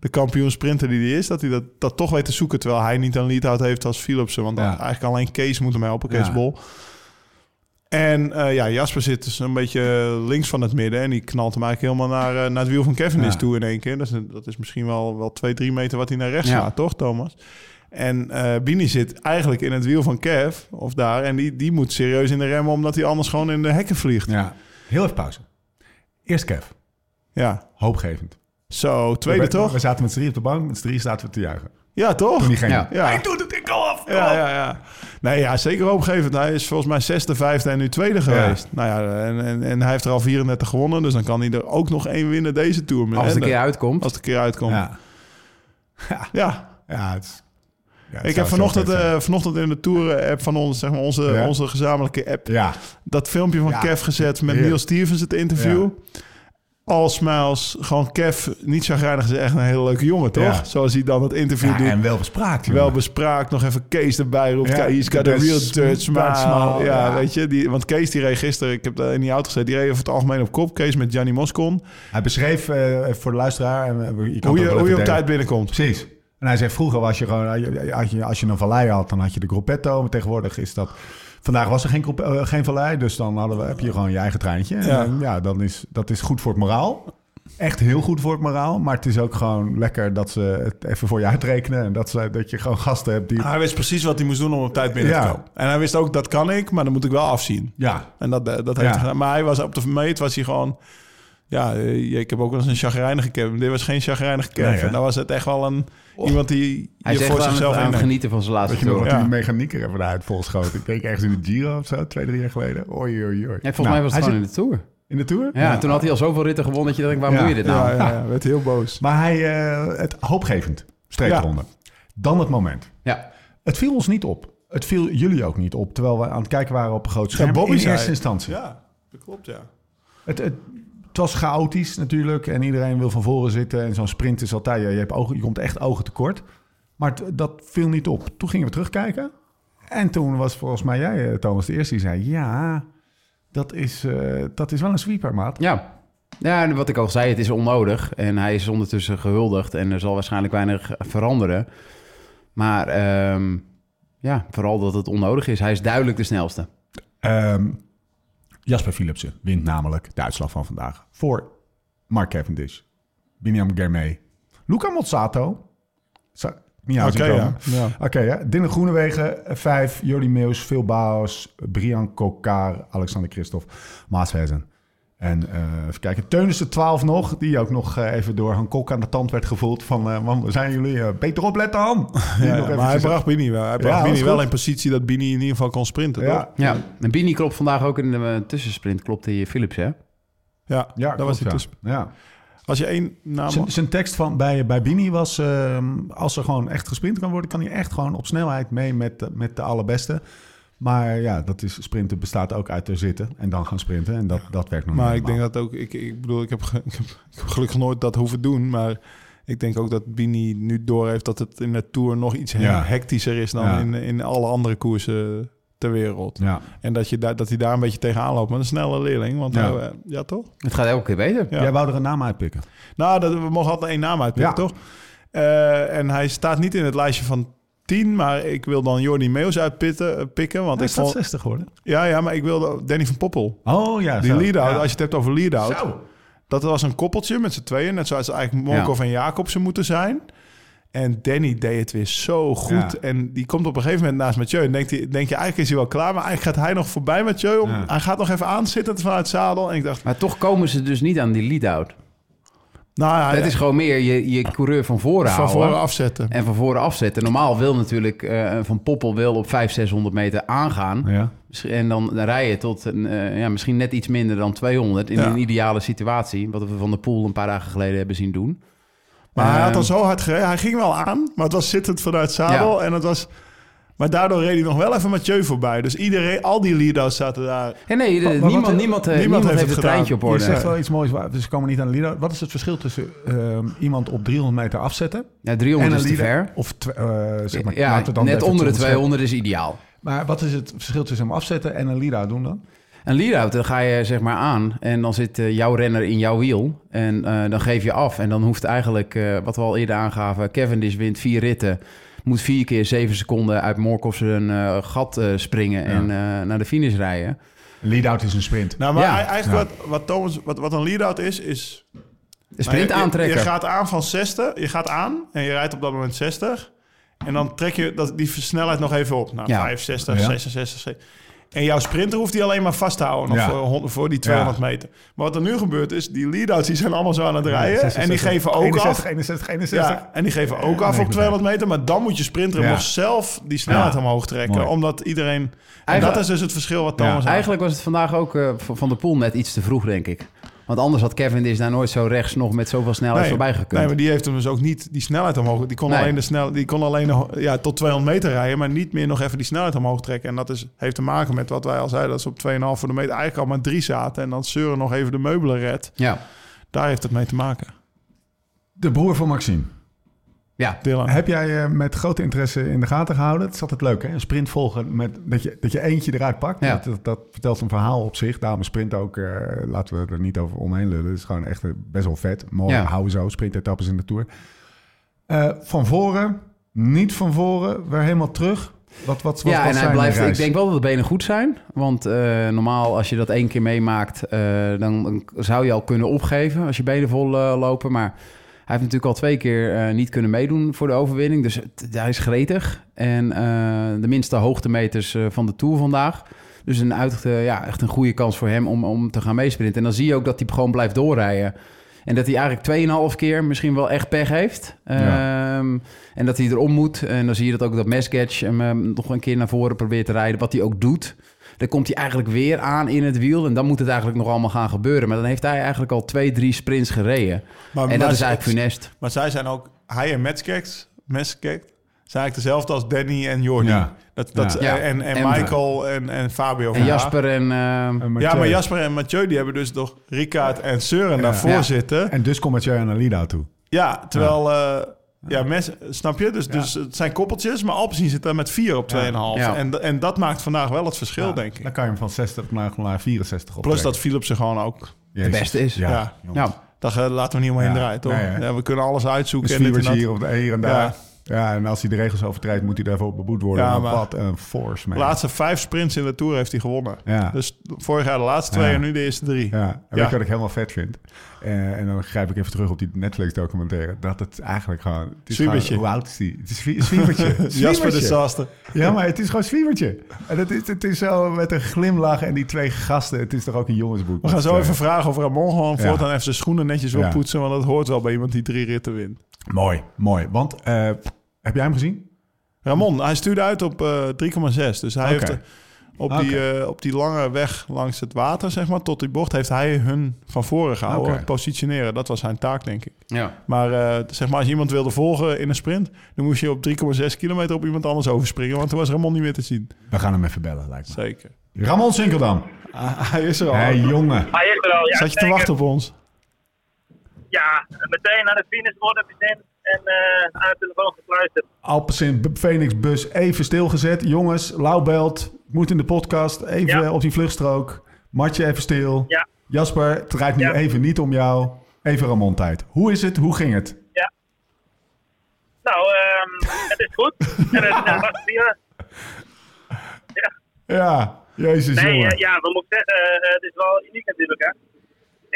de kampioen sprinter die hij is. Dat hij dat, dat toch weet te zoeken. Terwijl hij niet een lead-out heeft als Philipsen. Want dan Ja. eigenlijk alleen Kees moet hem helpen. Kees Ja. Bol. En eh, ja, Jasper zit dus een beetje links van het midden. En die knalt hem eigenlijk helemaal naar, eh, naar het wiel van Ja. toe in één keer. Dat is, dat is misschien wel, wel twee, drie meter wat hij naar rechts Ja. gaat, toch Thomas? En eh Bini zit eigenlijk in het wiel van Kev, of daar. En die, die moet serieus in de remmen, omdat hij anders gewoon in de hekken vliegt. Ja. Heel even pauze. Eerst Kev. Ja, Hoopgevend. zo, tweede we, toch? We zaten met z'n drie op de bank. Met z'n drie zaten we te juichen. Ja, toch? Toen die ging. Ja. Ja. Hij doet het, af. Ja, ja, ja. Nee, ja, zeker hoopgevend. Hij is volgens mij zesde, vijfde en nu tweede geweest. Nou ja, en, en, en hij heeft er al 34 gewonnen. Dus dan kan hij er ook nog één winnen deze Tour. Als het En een keer uitkomt. Als het een keer uitkomt. Ja. Ja. Ja, het is... ja, het Ik heb vanochtend, eh, vanochtend in de Tour-app van ons, zeg maar onze, Ja. onze gezamenlijke app, ja, dat filmpje van Ja. Kev gezet met. Neil Stevens, het interview. All smiles, gewoon Kev, niet chagrijnig, is echt een hele leuke jongen, toch? Ja. Zoals hij dan het interview ja doet. en wel bespraakt. jongen. Wel bespraakt, nog even Kees erbij roept. Ja, he's got a real dirt smile. Ja, ja. weet je. Die, want Kees die reed gisteren, ik heb daar in die auto gezeten, die reed over het algemeen op kop. Kees met Gianni Moscon. Hij beschreef eh, voor de luisteraar... En, eh, je kan Hoe je, hoe je op tijd binnenkomt. Precies. En hij zei, vroeger was je gewoon... Als je, als je een vallei had, dan had je de gruppetto. Maar tegenwoordig is dat... Vandaag was er geen, eh, geen vallei, dus dan hadden we, heb je gewoon je eigen treintje. En, Ja. eh, ja, dan is, dat is goed voor het moraal. Echt heel goed voor het moraal. Maar het is ook gewoon lekker dat ze het even voor je uitrekenen. En dat, ze, dat je gewoon gasten hebt die... Hij wist precies wat hij moest doen om op tijd binnen Ja. te komen. En hij wist ook, dat kan ik, maar dan moet ik wel afzien. Ja, En dat, dat heeft Ja. hij gedaan. Maar hij was op de meet, was hij gewoon... Ja, eh, ik heb ook wel eens een chagrijnige Kevin. Dit was geen chagrijnige Kevin. Nee, was het echt wel een, iemand die Hij je voor wel aan het, zichzelf aan genieten van zijn weet laatste je nog tour. wat Ja. die mechanieker even uit volschoten? Ik denk ergens in de Giro of zo, twee, drie jaar geleden. Oei, oei, oei. Ja, volgens Nou, mij was het in de Tour. in de Tour? Ja, toen had hij al zoveel ritten gewonnen dat je dacht, waarom Ja. doe je dit nou? Ja, ja, ja, werd heel boos. Maar hij, eh, het hoopgevend, streekronde. Dan het moment. Ja. Het viel ons niet op. Het viel jullie ook niet op, terwijl we aan het kijken waren op een groot scherm. Bobby in zei- eerste instantie. Ja, dat klopt, ja. Het, het, het was chaotisch natuurlijk en iedereen wil van voren zitten. En zo'n sprint is altijd, ja, je, hebt ogen, je komt echt ogen tekort. Maar dat viel niet op. Toen gingen we terugkijken. En toen was volgens mij jij, eh, Thomas, de eerste die zei... Ja, dat is, eh, dat is wel een sweeper, maat. Ja. Ja, wat ik al zei, het is onnodig. En hij is ondertussen gehuldigd en er zal waarschijnlijk weinig veranderen. Maar ehm, ja, vooral dat het onnodig is. Hij is duidelijk de snelste. Ehm, Jasper Philipsen wint namelijk de uitslag van vandaag. Voor Mark Cavendish, Biniam Germay, Luca Mozzato. Niet Oké, komen. ja. ja. Oké, ja. Groenewegen, 5. Jordi Meus, Phil Baos, Brian Kokar, Alexander Christophe, Maas. En eh, even kijken, Teunissen 12 nog, die ook nog eh, even door Han Kok aan de tand werd gevoeld van... eh, man, zijn jullie beter opletten, Han? Die Ja, maar hij bracht Bini wel. Hij bracht Bini wel in positie dat Bini in ieder geval kon sprinten. Ja, toch? Ja, en Bini klopt vandaag ook in de tussensprint, klopte je Philips, hè? Ja, ja dat was hij klopt, dus. ja. ja. Als je één naam... Zijn- Zijn tekst van, bij, bij Bini was... ehm, als er gewoon echt gesprint kan worden... kan hij echt gewoon op snelheid mee met, de- met de allerbeste. Maar ja, dat is, sprinten bestaat ook uit er zitten en dan gaan sprinten. En dat, dat werkt nog Maar niet ik denk dat ook... Ik, ik bedoel, ik heb, ik, heb, ik heb gelukkig nooit dat hoeven doen. Maar ik denk ook dat Bini nu doorheeft dat het in de Tour nog iets Ja. hectischer is dan Ja. in, in alle andere koersen ter wereld. Ja, En dat, je daar dat hij daar een beetje tegenaan loopt met een snelle leerling. Want Ja. ja, uh, ja toch? Het gaat elke keer beter. Ja. Jij wou er een naam uitpikken. Nou, dat, we mogen altijd één naam uitpikken, Ja. toch? Eh, en hij staat niet in het lijstje van 10, maar ik wil dan Jordi Meus uitpikken. eh, pikken, want Hij ik staat vond, 60 geworden. ja, ja, maar ik wilde Danny van Poppel. Oh ja, Die zo. lead-out, Ja. als je het hebt over lead-out. Zo. Dat was een koppeltje met z'n tweeën. Net zoals eigenlijk Morkov en Jacobsen moeten zijn. En Danny deed het weer zo goed. Ja. En die komt op een gegeven moment naast Mathieu. En denkt hij, denk je, eigenlijk is hij wel klaar. Maar eigenlijk gaat hij nog voorbij Mathieu. Om, Ja. Hij gaat nog even aanzitten vanuit het zadel. En ik dacht, Maar toch komen ze dus niet aan die lead-out. Nou ja, Het is gewoon meer je, je coureur van voren van houden. voren afzetten. En van voren afzetten. Normaal wil natuurlijk eh, Van Poppel wil op 500, 600 meter aangaan. Ja. Misschien- En dan rij je tot een, eh, ja, misschien net iets minder dan 200 in Ja. een ideale situatie. Wat we van de Poel een paar dagen geleden hebben zien doen. Maar hij had Ehm, al zo hard gereden. Hij ging wel aan, maar het was zittend vanuit het zadel. Ja. En het was... Maar daardoor reed hij nog wel even Mathieu voorbij. Dus iedereen, al die lead-outs zaten daar. En nee, de- wat- niemand, wat- niemand, eh, niemand niemand, heeft heeft het het treintje gedaan. op Je orde. zegt wel iets moois, waar- dus ze komen niet aan de leader. Wat is het verschil tussen ehm, iemand op 300 meter afzetten Ja, 300 is te ver. Of eh, zeg maar, Ja, laten we dan net onder de 200 200 is ideaal. Maar wat is het verschil tussen hem afzetten en een leader doen dan? Een lead-out, dan ga je zeg maar aan en dan zit eh, jouw renner in jouw wiel. En eh, dan geef je af. En dan hoeft eigenlijk, eh, wat we al eerder aangaven, Cavendish wint vier ritten. Moet vier keer zeven seconden uit Morkov zijn eh, gat eh, springen en eh, naar de finish rijden. Een lead-out is een sprint. Nou, maar Ja. eigenlijk wat, wat, Thomas, wat, wat een lead-out is, is... De sprint Nou, je- aantrekken. Je, gaat aan van 60, je gaat aan en je rijdt op dat moment 60. En dan trek je dat, die snelheid nog even op. Nou, Ja. 65, Ja. 66. 70. En jouw sprinter hoeft die alleen maar vast te houden Ja. voor, die 200 meter. Maar wat er nu gebeurt is, die lead-outs die zijn allemaal zo aan het rijden. en die geven ook 61, af. 61, 61. Ja, en die geven ook af op 200 meter. Maar dan moet je sprinter Ja. nog zelf die snelheid Ja. omhoog trekken. Mooi. Omdat iedereen... En dat is dus het verschil wat Thomas. Eigenlijk was het vandaag ook eh, van van de pool net iets te vroeg, denk ik. Want anders had Cavendish daar nooit zo rechts nog met zoveel snelheid voorbij gekund. Nee, maar die heeft hem dus ook niet die snelheid omhoog. Die kon Nee. alleen, de snel, die kon alleen nog, ja, tot 200 meter rijden, maar niet meer nog even die snelheid omhoog trekken. En dat is, heeft te maken met wat wij al zeiden, dat ze op 2,5 voor de meter eigenlijk al maar drie zaten. En dan Seuren nog even de meubelen redt. Ja, Daar heeft het mee te maken. De broer van Maxime. Ja. Dylan. Heb jij eh, met grote interesse in de gaten gehouden? Het is altijd leuk, hè? Een sprint volgen met dat je, dat je eentje eruit pakt. Ja. Dat, dat, dat vertelt een verhaal op zich. Daarom sprint ook, eh, laten we er niet over omheen lullen. Het is gewoon echt eh, best wel vet. Mooi, Ja. houden zo, sprintetappes in de Tour. Eh, van voren, niet van voren, weer helemaal terug. Wat, wat, wat ja, was en hij blijft. Ik denk wel dat de benen goed zijn. Want eh, normaal, als je dat één keer meemaakt, eh, dan, dan zou je al kunnen opgeven als je benen vol eh, lopen. Maar heeft natuurlijk al twee keer eh, niet kunnen meedoen voor de overwinning. Dus hij is gretig. En eh, de minste hoogtemeters eh, van de Tour vandaag. Dus een uit, ja, echt een goede kans voor hem om, om te gaan meesprinten. En dan zie je ook dat hij gewoon blijft doorrijden. En dat hij eigenlijk 2,5 keer misschien wel echt pech heeft. Ja. Ehm, en dat hij erom moet. En dan zie je dat ook dat Mesgetch hem ehm, nog een keer naar voren probeert te rijden. Wat hij ook doet. Dan komt hij eigenlijk weer aan in het wiel. En dan moet het eigenlijk nog allemaal gaan gebeuren. Maar dan heeft hij eigenlijk al twee, drie sprints gereden. Maar, en dat is eigenlijk funest. Maar zij zijn ook, hij en Metskeks, Metskeks, zijn eigenlijk dezelfde als Danny en Jordi. Ja. Dat, dat, Ja. En, en, En- Michael en, en Fabio. En Ja. Jasper en... ehm, En. Ja, maar Jasper en Mathieu die hebben dus nog Ricard en Søren daarvoor Ja. zitten. En dus komt Mathieu aan een lead-out toe. Ja, terwijl... eh, ja, mes, snap je? Dus, dus het zijn koppeltjes, maar Alpecin zit daar met 4 op 2,5. Ja. En, en dat maakt vandaag wel het verschil, Ja, denk ik. Dan kan je hem van 60 naar, naar 64 op. Plus dat Philips er gewoon ook... de beste is. Ja. Ja. Dat eh, laten we niet omheen Ja. draaien, toch? Nee, we kunnen alles uitzoeken. Een en dit hier, of hier en daar. Ja. En als hij de regels overtreedt, moet hij daarvoor beboet worden. Ja, maar- Wat een force, man. De laatste vijf sprints in de Tour heeft hij gewonnen. Ja. Dus vorig jaar de laatste twee Ja. en nu de eerste drie. Ja, en weet je wat ik helemaal vet vind? Eh, en dan grijp ik even terug op die Netflix-documentaire. Dat het eigenlijk gewoon... Het is Zwiebertje. gewoon- Hoe oud is die? Het is zwie- zwiebertje. Jasper. Disaster. Ja, maar het is gewoon zwiebertje. En het is, het is zo met een glimlach en die twee gasten. Het is toch ook een jongensboek. We gaan zo even vragen of Ramon gewoon voortaan even zijn schoenen netjes Ja. oppoetsen. Want dat hoort wel bij iemand die drie ritten wint. Mooi, mooi. Want, eh, heb jij hem gezien? Ramon, hij stuurde uit op eh 3,6. Dus hij heeft eh, op, die, eh, op die lange weg langs het water, zeg maar, tot die bocht, heeft hij hun van voren gehouden. Positioneren, dat was zijn taak, denk ik. ja. Maar eh, zeg maar, als je iemand wilde volgen in een sprint, dan moest je op 3,6 kilometer op iemand anders overspringen. Want toen was Ramon niet meer te zien. We gaan hem even bellen, lijkt me. Zeker. Ramon Sinkeldam. Ah, hij is er al. Hé, hey, jongen. Hij is er al, ja. Zat je te wachten op ons? Ja, meteen naar de finish, oordopjes in en eh aan de telefoon gekluisterd. Alpecin Phoenix bus even stilgezet. Jongens, Laubelt moet in de podcast. Even Ja. op die vluchtstrook. Matje even stil. Ja. Jasper, het draait nu Ja. even niet om jou. Even Ramon tijd. Hoe is het? Hoe ging het? Nou, ehm, het is goed. en het, het was via. Ja, jezus Nee, jongen. eh, ja, we moeten zeggen, eh, het is wel uniek natuurlijk, hè.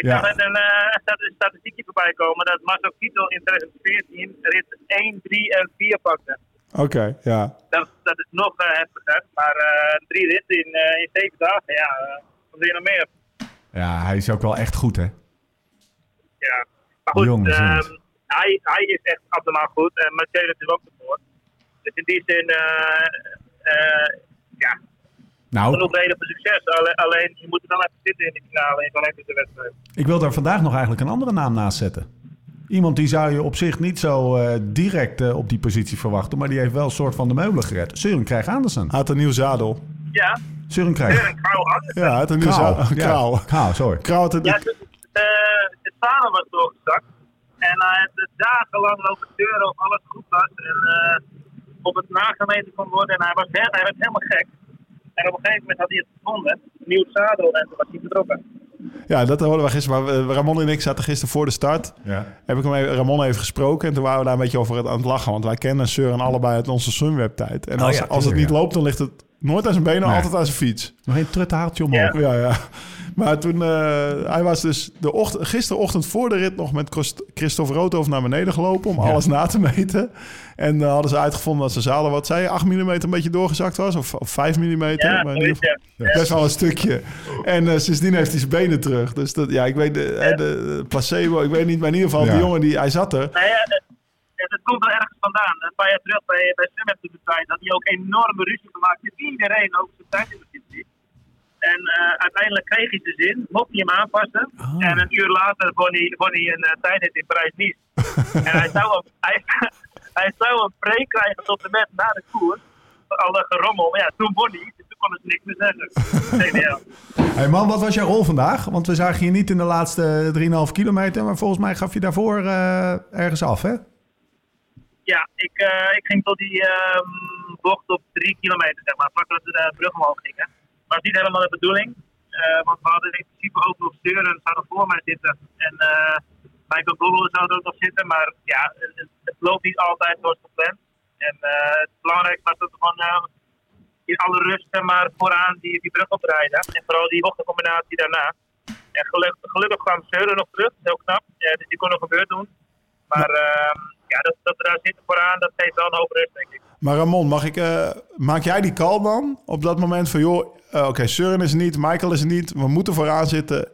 Ik Ja. zag net een stati- statistiekje voorbij komen dat Marcel Kittel in 2014 rit 1, 3 en 4 pakte. Oké, ja. Dat, dat is nog eh, heftiger, maar eh, drie ritten in, eh, in zeven dagen, ja, wat wil je nog meer? Ja, hij is ook wel echt goed, hè? Ja. Maar goed, Jongens, ehm, hij, hij is echt abnormaal goed. En Mathieu natuurlijk ook ervoor. Dus in die zin, eh, eh, ja, Nou, genoeg reden voor succes. Alleen, alleen je moet er dan even zitten in de finale in zo'n elektrische wedstrijd. ik wil daar vandaag nog eigenlijk een andere naam naast zetten. Iemand die zou je op zich niet zo eh, direct eh, op die positie verwachten, maar die heeft wel een soort van de meubelen gered. Søren Krijg Andersen. Hij had een nieuw zadel. Ja, Søren Krijg. krauw had. Ja, hij had een nieuw zadel. Ja, Kraal. Kraal, sorry. Had een- Ja, het, eh, het zadel was doorgezakt. En hij had het dagenlang lopen zeuren of alles goed was. En eh, of het nagemeten kon worden. En hij, was hij werd helemaal gek. En op een gegeven moment had hij het gevonden. Een nieuw zadel. En toen was hij vertrokken. Ja, dat hoorden we gisteren. Maar we- Ramon en ik zaten gisteren voor de start. Ja. Heb ik hem even, Ramon even gesproken. En toen waren we daar een beetje over het, aan het lachen. Want wij kennen Søren allebei uit onze Sunweb-tijd. En Oh als, ja, als het niet loopt, dan ligt het nooit aan zijn benen, Nee. altijd aan zijn fiets. Nog een truthaaltje omhoog. Ja, ja. Maar toen, eh, hij was dus de ochtend, gisterochtend voor de rit nog met Christ- Christophe Roodhoff naar beneden gelopen om Ja. alles na te meten. En uh, hadden ze uitgevonden dat ze zadel, wat zei je, 8 mm een beetje doorgezakt was? Of, of 5 mm? Ja, maar in ieder zoiets, geval ja. best wel een stukje. En uh, sindsdien heeft hij zijn benen terug. Dus dat, ja, ik weet, de, de, de placebo, ik weet niet, maar in ieder geval, Ja. die jongen, die, hij zat er. Nou ja, het, het komt wel ergens vandaan. Een paar jaar terug bij, bij heeft de tijd dat hij ook enorme ruzie gemaakt met iedereen over zijn tijdinvestitie. En uh, uiteindelijk kreeg hij zijn zin, mocht hij hem aanpassen. En een uur later won hij, won hij een uh, tijdrit in Parijs-Nice. en hij zou, een, hij, hij zou een pre krijgen tot en met na de koers. Alle gerommel, maar ja, toen won hij. Dus toen kon ze niks meer zeggen. Geniaal. Hey man, wat was jouw rol vandaag? Want we zagen je niet in de laatste 3,5 kilometer, maar volgens mij gaf je daarvoor uh, ergens af, hè? Ja, ik, uh, ik ging tot die um, bocht op 3 kilometer, zeg maar, vlak dat we de brug omhoog gingen. Maar dat is niet helemaal de bedoeling, uh, want we hadden in principe ook nog Steuren, zou er voor mij zitten. En uh, Michael Google zou er ook nog zitten, maar ja, het, het loopt niet altijd zoals gepland. En het belangrijkste was dat we gewoon in alle rust maar vooraan die, die brug oprijden. En vooral die bochtencombinatie daarna. En geluk, gelukkig kwam Seuren nog terug, heel knap. Ja, dus die kon nog een beurt doen. Maar uh, ja, dat, dat we daar zitten vooraan, dat geeft wel een hoop rust, denk ik. Maar Ramon, mag ik, uh, maak jij die call dan op dat moment van... joh, uh, oké, okay, Søren is er niet, Michael is er niet, we moeten vooraan zitten.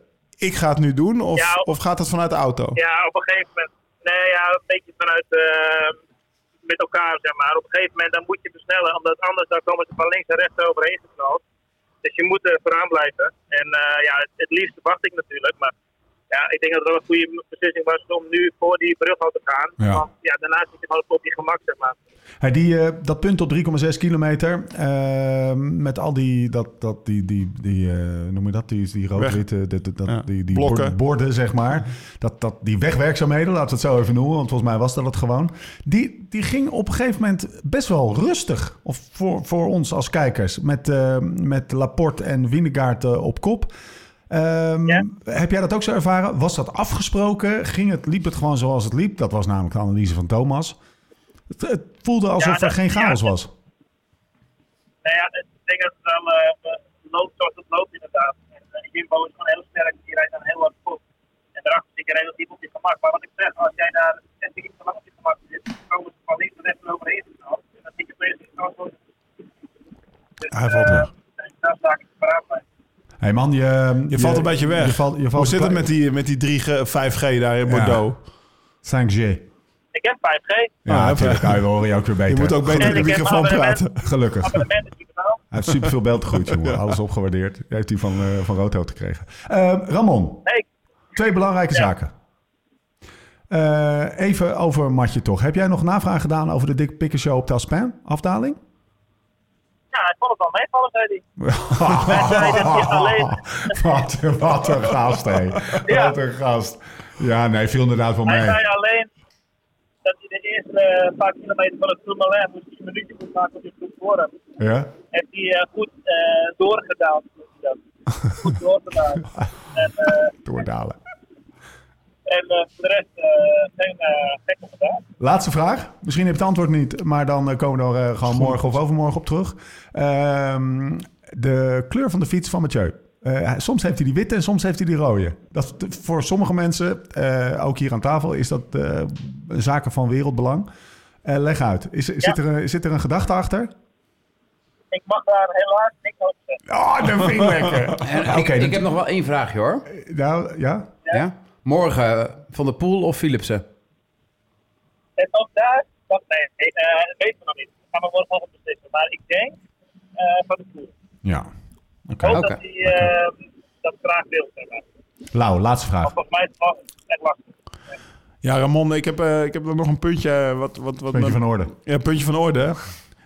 Ik ga het nu doen of, ja, op, of gaat het vanuit de auto? Ja, op een gegeven moment. Nee, ja, een beetje vanuit... Uh, met elkaar, zeg maar. Op een gegeven moment dan moet je versnellen, omdat anders dan komen ze van links en rechts overheen geknald. Dus je moet er vooraan blijven. En uh, ja, het, het liefst wacht ik natuurlijk, maar ja, ik denk dat het wel een goede beslissing was om nu voor die brug al te gaan. Ja. Want ja, daarna zit je gewoon op je gemak, zeg maar. Hey, die, uh, dat punt op 3,6 kilometer, uh, met al die, dat, dat, die, die, die uh, noem je dat, die, die rood-witte, dat, dat, ja. die, die Blokken. borden, zeg maar. Dat, dat, die wegwerkzaamheden, laten we het zo even noemen, want volgens mij was dat het gewoon. Die, die ging op een gegeven moment best wel rustig, of voor, voor ons als kijkers, met, uh, met Laporte en Winegaard op kop. Um, ja. Heb jij dat ook zo ervaren? Was dat afgesproken? Ging het, liep het gewoon zoals het liep? Dat was namelijk de analyse van Thomas. Het, het voelde alsof ja, dat, er geen chaos ja, was. Nou ja, ik denk dat het wel uh, loopt zoals het loopt inderdaad. En uh, Jimbo is gewoon heel sterk, die rijdt dan heel hard goed. En daarachter zit je relatief op je gemak. Maar wat ik zeg, als jij daar net iets te lang op je gemak zit, komen ze van links en rechts overheen. En dan zit je bezig dus, Hij valt weg. Dan sta ik paraat blijven. Hé hey man, je, je, je, valt een beetje weg. Je valt, je valt Hoe zit het met die, met die 3G, 5G daar in Bordeaux? Ja. 5G. Ik heb 5G. Ja, ah, natuurlijk. Kan je horen je ook weer beter. Je moet ook beter in de microfoon praten. Gelukkig. Hij heeft superveel beeldgoed, jongen. Ja. Alles opgewaardeerd. Heeft hij van, uh, van Roodhout gekregen. Uh, Ramon. Hey. Twee belangrijke ja. zaken. Uh, even over Matje toch. Heb jij nog navraag gedaan over de Dick Picker Show op Telspin? Afdaling? Ja, het wel hij zei dat hij alleen... wat, wat een gast, hé. Ja. Wat een gast. Ja, nee, viel inderdaad wel mee. Hij zei alleen dat hij de eerste uh, paar kilometer van het Tourmalet moest een minuutje moet maken op de groep voor hem. Ja? Heeft hij uh, goed uh, doorgedaald. goed doorgedaald. en, Doordalen. En voor de rest geen gekke gedaan. Laatste vraag. Misschien heb je het antwoord niet, maar dan komen we er gewoon morgen of overmorgen op terug. Ehm, de kleur van de fiets van Mathieu. Uh, soms heeft hij die witte en soms heeft hij die rode. Dat, voor sommige mensen, uh, ook hier aan tafel, is dat uh, zaken van wereldbelang. leg uit. Is, ja. zit, er een, zit er een gedachte achter? Ik mag daar helaas niks over zeggen. Oh, dat vind ik lekker. okay, ik, ik heb nog wel één vraagje hoor. Nou, ja? ja? ja? Morgen Van der Poel of Philipsen? En ook daar, dat nee, dat weten we nog niet. Dat gaan we morgen nog beslissen. Maar ik denk Van der Poel. Ja. Okay. Ik hoop okay. dat hij uh, dat graag wil. Zeg maar. Lau, laatste vraag. Volgens mij is het echt lastig. Ja, Ramon, ik heb, eh, ik heb er nog een puntje. eh, Wat, wat, wat Puntje van orde. Ja, puntje van orde.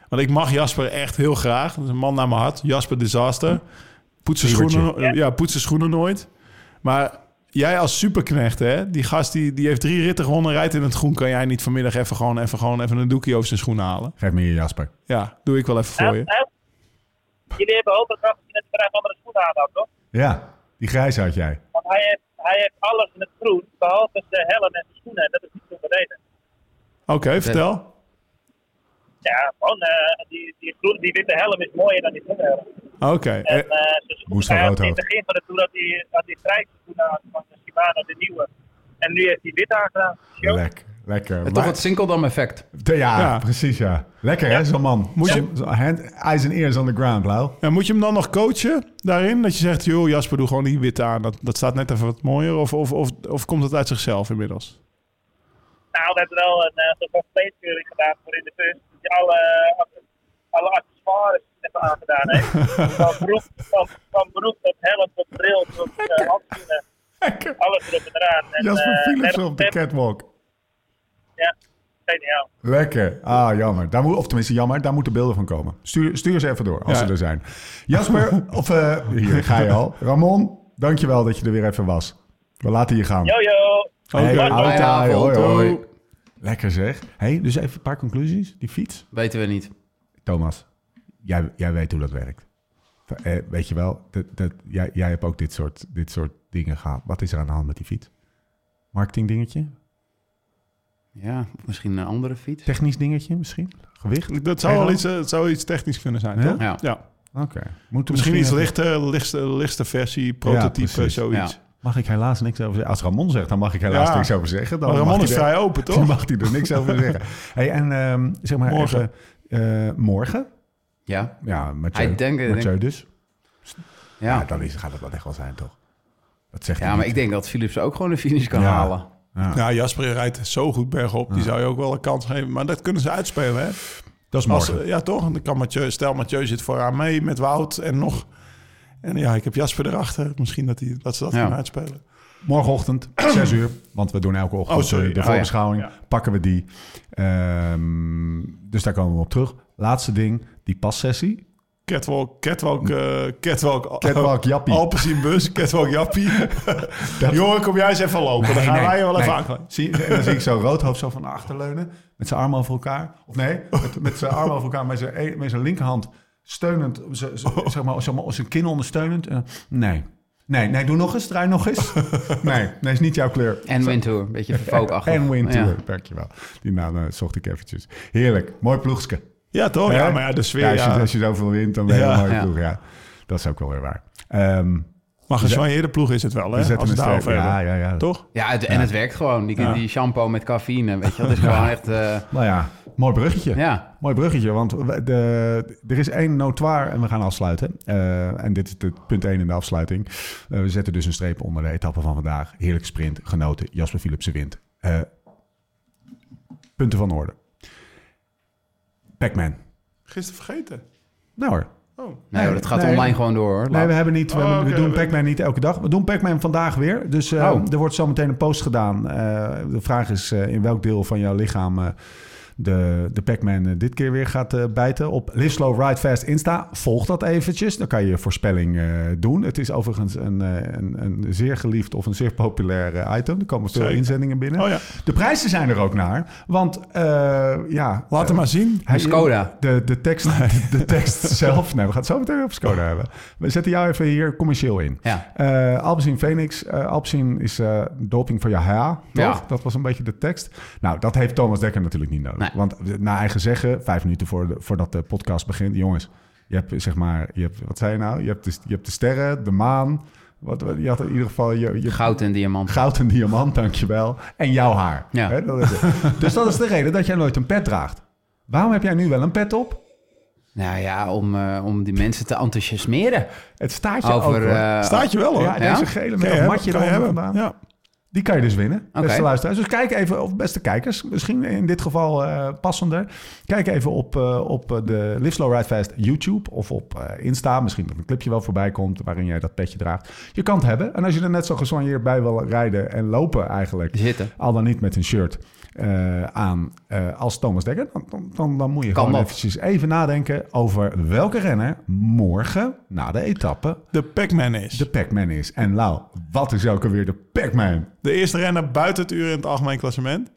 Want ik mag Jasper echt heel graag. Dat is een man naar mijn hart. Jasper Disaster. Poets zijn Lievertje. schoenen, ja. poets zijn schoenen nooit. Maar jij als superknecht, hè? Die gast die, die heeft drie ritten gewonnen, rijdt in het groen. Kan jij niet vanmiddag even gewoon even, gewoon even een doekje over zijn schoenen halen? Geef me hier Jasper. Ja, doe ik wel even voor je. Jullie hebben ook dat gezien dat hij graag andere schoenen aan had, toch? Ja, die grijs had jij. Want hij heeft, hij heeft alles in het groen, behalve zijn helm en zijn schoenen. En dat is niet zonder reden. Oké, vertel. Ja, gewoon, eh, die, die, groen, die witte helm is mooier dan die groene helm. Oké. En eh, eh zijn schoenen, Moest hij had rood in het begin van de tour had hij, had hij grijze schoenen aan van de Shimano, de nieuwe. En nu heeft hij wit aangedaan. Lekker, lekker. En toch Maar- het Sinkeldam effect. Ja, Ja. precies ja. Lekker hè, zo'n man. Moet je- Zo- hand, eyes and ears on the ground, Lau. ja, moet je hem dan nog coachen daarin? Dat je zegt, joh, Jasper, doe gewoon die witte aan. Dat, dat staat net even wat mooier. Of, of, of, of komt het uit zichzelf inmiddels? Nou, we hebben wel een uh, soort van gedaan voor in de bus. Die alle, alle accessoires even aangedaan heeft. van, broek, van, van broek tot helm tot bril tot eh, handschoenen. Alles erop en eraan. En, Jasper eh, Philips op de catwalk. Ja, geniaal. Lekker. Ah, jammer. Daar moet, of tenminste, jammer. Daar moeten beelden van komen. Stuur, stuur ze even door, als Ja. ze er zijn. Jasper, of eh, hier ga je al. Ramon, dankjewel dat je er weer even was. We laten je gaan. Yo, Hey, Oké. hoi, avond. hoi. Lekker zeg. hey, dus even een paar conclusies. Die fiets. Weten we niet. Thomas, jij, jij weet hoe dat werkt. Eh, weet je wel, dat, dat, jij, jij hebt ook dit soort, dit soort dingen gehad. Wat is er aan de hand met die fiets? Marketing dingetje? Ja, misschien een andere fiets. Technisch dingetje misschien? Gewicht? Dat zou wel iets, eh, zou iets technisch kunnen zijn, Ja? toch? Ja. ja. Oké. Misschien iets lichter, lichtste, lichtste versie, prototype, precies. zoiets. Mag ik helaas niks over zeggen. Als Ramon zegt, dan mag ik helaas Ja. niks over zeggen. Dan Maar Ramon is hij er- vrij open, Dan toch? mag hij er niks over zeggen. Hey, en ehm, zeg maar Morgen. even... eh, morgen? Ja. Ja, Mathieu, Hij Mathieu dus. Ja, Ja. dan is, gaat het wel echt wel zijn, toch? Dat zegt ja, hij maar niet. ik denk dat Philips ook gewoon de finish kan Ja. halen. Ja, Ja, Jasper rijdt zo goed bergop. Die zou je ook wel een kans geven. Maar dat kunnen ze uitspelen, hè? dat is Als, morgen. ja, toch? En Dan kan Mathieu, stel, Mathieu zit vooraan mee met Wout en nog... En ja, ik heb Jasper erachter. Misschien dat, hij, dat ze dat Ja. gaan uitspelen. Morgenochtend, 6 uur. Want we doen elke ochtend Oh, sorry. eh, de Oh, voorbeschouwing. ja. Pakken we die. Ehm, dus daar komen we op terug. Laatste ding, die passessie. Catwalk, catwalk, eh catwalk... Catwalk Jappie. Alpecin bus, catwalk Jappie. Jongen, kom jij eens even lopen. dan gaan nee, wij je wel nee. even aankleeden. Zie, en dan zie ik zo roodhoofd zo van achterleunen. Met zijn armen over elkaar. Of nee, met, met zijn armen over elkaar. Met zijn, e- met zijn linkerhand steunend. z- z- Zeg maar, zeg maar, zijn kin ondersteunend. Eh, nee. Nee, nee, doe nog eens. Draai nog eens. Nee, nee, is niet jouw kleur. En Windtour, een beetje vervolgachtig. En Wintour, Ja. dankjewel. Die naam eh, zocht ik eventjes. Heerlijk, mooi ploegske. Ja, toch? Ja, maar ja, de sfeer... Ja, als, je, ja. als je zoveel wint, dan ben je Ja. een mooie Ja. ploeg. Ja, dat is ook wel weer waar. Ehm Maar geswanjeerde ploeg is het wel, we hè? zetten Als het daarover. Ja, ja, ja. Toch? Ja, het, en het werkt gewoon. Die, Ja. die shampoo met cafeïne, weet je. Dat is gewoon echt... eh, Nou ja, mooi bruggetje. ja. Mooi bruggetje, want de, er is één notoire en we gaan afsluiten. Eh, en dit is de punt 1 in de afsluiting. Eh, we zetten dus een streep onder de etappe van vandaag. Heerlijke sprint, genoten. Jasper Philipsen wint. Eh, punten van orde. Pac-Man. Gisteren vergeten. Nou hoor. Oh. Nee, dat gaat nee. online gewoon door, hoor. Nee, we, hebben niet, we, Oh, we doen. Pac-Man niet elke dag. We doen Pac-Man vandaag weer. Dus eh, Oh. er wordt zometeen een post gedaan. Eh, de vraag is eh, in welk deel van jouw lichaam de, de Pac-Man eh, dit keer weer gaat eh, bijten. Op Live Slow Ride Fast Insta. Volg dat eventjes. Dan kan je je voorspelling eh, doen. Het is overigens een, eh, een, een zeer geliefd of een zeer populair item. Er komen veel Zeker. inzendingen binnen. Oh ja. De prijzen zijn er ook naar. Want eh, ja... Laat hem maar zien. hij- Skoda. De, de tekst, de tekst zelf. Nee, we gaan het zo meteen op Skoda hebben. We zetten jou even hier commercieel in. Ja. Eh Alpecin Phoenix. eh Alpecin is eh, doping voor je haar, toch? Ja. Dat was een beetje de tekst. Nou, dat heeft Thomas Dekker natuurlijk niet nodig. Nee. Want na eigen zeggen, vijf minuten voor de, voordat de podcast begint... jongens, je hebt zeg maar... Je hebt, wat zei je nou? Je hebt de, je hebt de sterren, de maan... Wat, wat- je had in ieder geval je, je Goud en diamant. goud en diamant, dankjewel. En jouw haar. Ja. Dat dus dat is de reden dat jij nooit een pet draagt. Waarom heb jij nu wel een pet op? Nou ja, om, eh, om die mensen te enthousiasmeren. Het staat je Over... eh, Staat je wel, hoor. ja, ja? deze gele met matje hebben. vandaan. Ja. Die kan je dus winnen, beste Oké. luisteraars. Dus kijk even, of beste kijkers, misschien in dit geval eh, passender. Kijk even op, eh, op eh, de Live Slow Ride Fast YouTube of op eh, Insta. Misschien dat een clipje wel voorbij komt waarin jij dat petje draagt. Je kan het hebben. En als je er net zo gesoigneerd bij wil rijden en lopen eigenlijk... Zitten. al dan niet met een shirt eh, aan eh, als Thomas Dekker... Dan, dan, dan, dan moet je Kan gewoon dat. eventjes even nadenken over welke renner morgen na de etappe De Pac-Man is. de Pac-Man is. En Lau, wat is ook alweer de Pac-Man? De eerste renner buiten het uur in het algemeen klassement.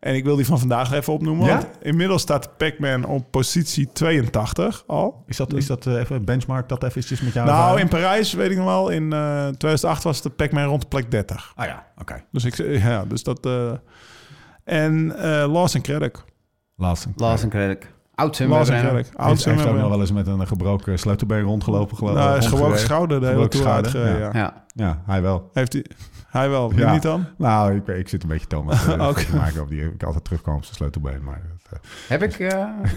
En ik wil die van vandaag even opnoemen. Ja? Want inmiddels staat Pac-Man op positie 82 al. Is dat, is dat eh, even benchmark dat eventjes met jou? Nou, in Parijs weet ik nog wel. In eh, 2008 was de Pac-Man rond de plek 30. Ah ja, oké. Dus ik ja, dus dat. eh, en eh Lawson Craddock. Lawson Craddock. Lawson. Craddock. Hij Oud heeft, ook nog wel eens met een gebroken sleutelbeen rondgelopen. Geloof, Nou, hij is gewoon schouder de hele Gebroken tour schouder, uitgereden. Ja. Ja. Ja, hij wel. Heeft hij, hij wel, wie Ja. niet dan? Nou, ik, ik zit een beetje Thomas eh, te maken op die ik altijd terugkwam op zijn sleutelbeen. Maar dat, eh, Heb ik, eh,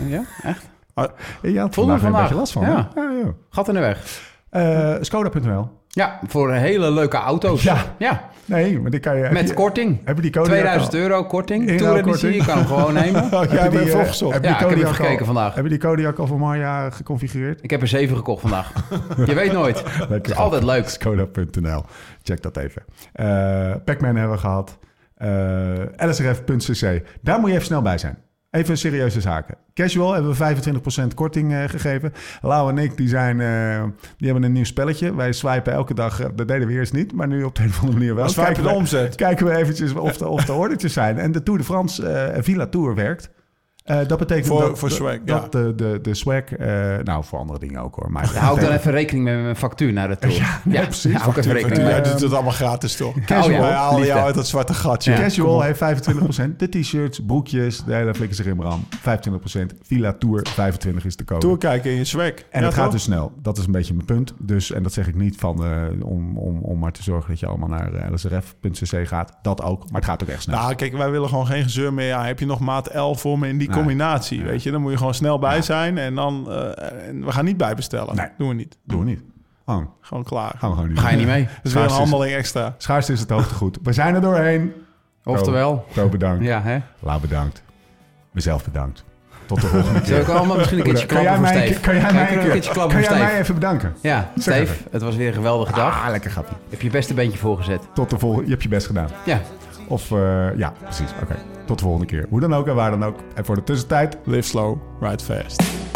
ja, echt? je had vandaag een beetje last van. Ja. Ja, ja. Gat in de weg. Eh, Skoda.nl. Ja, voor hele leuke auto's. Ja. ja. Nee, maar die kan je... Met je- korting. Heb je die code 2000 euro korting. Inhaalkorting. Tour je kan hem gewoon nemen. Oh, jij Heb hebt eh, opgezocht. heb je Ja, die ik heb even al- gekeken vandaag. Heb je die Kodiak al voor Marja geconfigureerd? Ik heb er zeven gekocht vandaag. Je weet nooit. Het is altijd leuk. Skoda.nl. Check dat even. Eh Pac-Man hebben we gehad. Eh lsrf.cc. Daar moet je even snel bij zijn. Even serieuze zaken. Casual hebben we 25% korting eh, gegeven. Lau en ik die zijn, eh, die hebben een nieuw spelletje. Wij swipen elke dag. eh, dat deden we eerst niet, maar nu op de een of andere manier wel. Dan swipen Kijken de we- omzet. Kijken we eventjes of de, of de ordertjes zijn. En de Tour de France Villa Tour werkt. Eh, dat betekent Voor- dat, voor swag, dat ja. de, de, de swag... eh, nou, voor andere dingen ook hoor. Maar hou ik dan even rekening mee met mijn factuur naar de tour. Ja, ja, precies. Hou ik even rekening mee. Jij doet het allemaal gratis toch? Casual. Wij halen Liefde. jou uit dat zwarte gatje. Ja. Casual heeft 25%. De t-shirts, broekjes, de hele flikker in ram. 25%. Villa Tour 25 is de code. Tour kijken in je swag. en Ja, het gaat dus snel. Dat is een beetje mijn punt. Dus, en dat zeg ik niet van, eh, om, om, om maar te zorgen dat je allemaal naar lsrf.cc gaat. Dat ook. Maar het gaat ook echt snel. Nou, kijk, wij willen gewoon geen gezeur meer. Ja, heb je nog maat L voor me in die Nee. Combinatie? Weet je, dan moet je gewoon snel bij zijn. En dan, eh, en we gaan niet bijbestellen. Nee. Doen we niet. Doen we niet. Oh, Gewoon klaar. gaan we gewoon niet Ga je niet mee? Dat is weer een handeling extra. Schaarste is het hoogtegoed. We zijn er doorheen. Oftewel, Zo bedankt. ja hè. La bedankt. Mezelf bedankt. Tot de volgende keer. Allemaal misschien een keertje kan jij klappen voor kan jij mij, een een keertje klappen kan voor jij mij Steve? even bedanken? Ja, even. het was weer een geweldige dag. Ah, lekker grappie. Heb je best een beentje voorgezet. Tot de volgende. Je hebt je best gedaan. Ja, Of eh, ja, precies. Oké. Tot de volgende keer. Hoe dan ook en waar dan ook. En voor de tussentijd. Live slow, ride fast.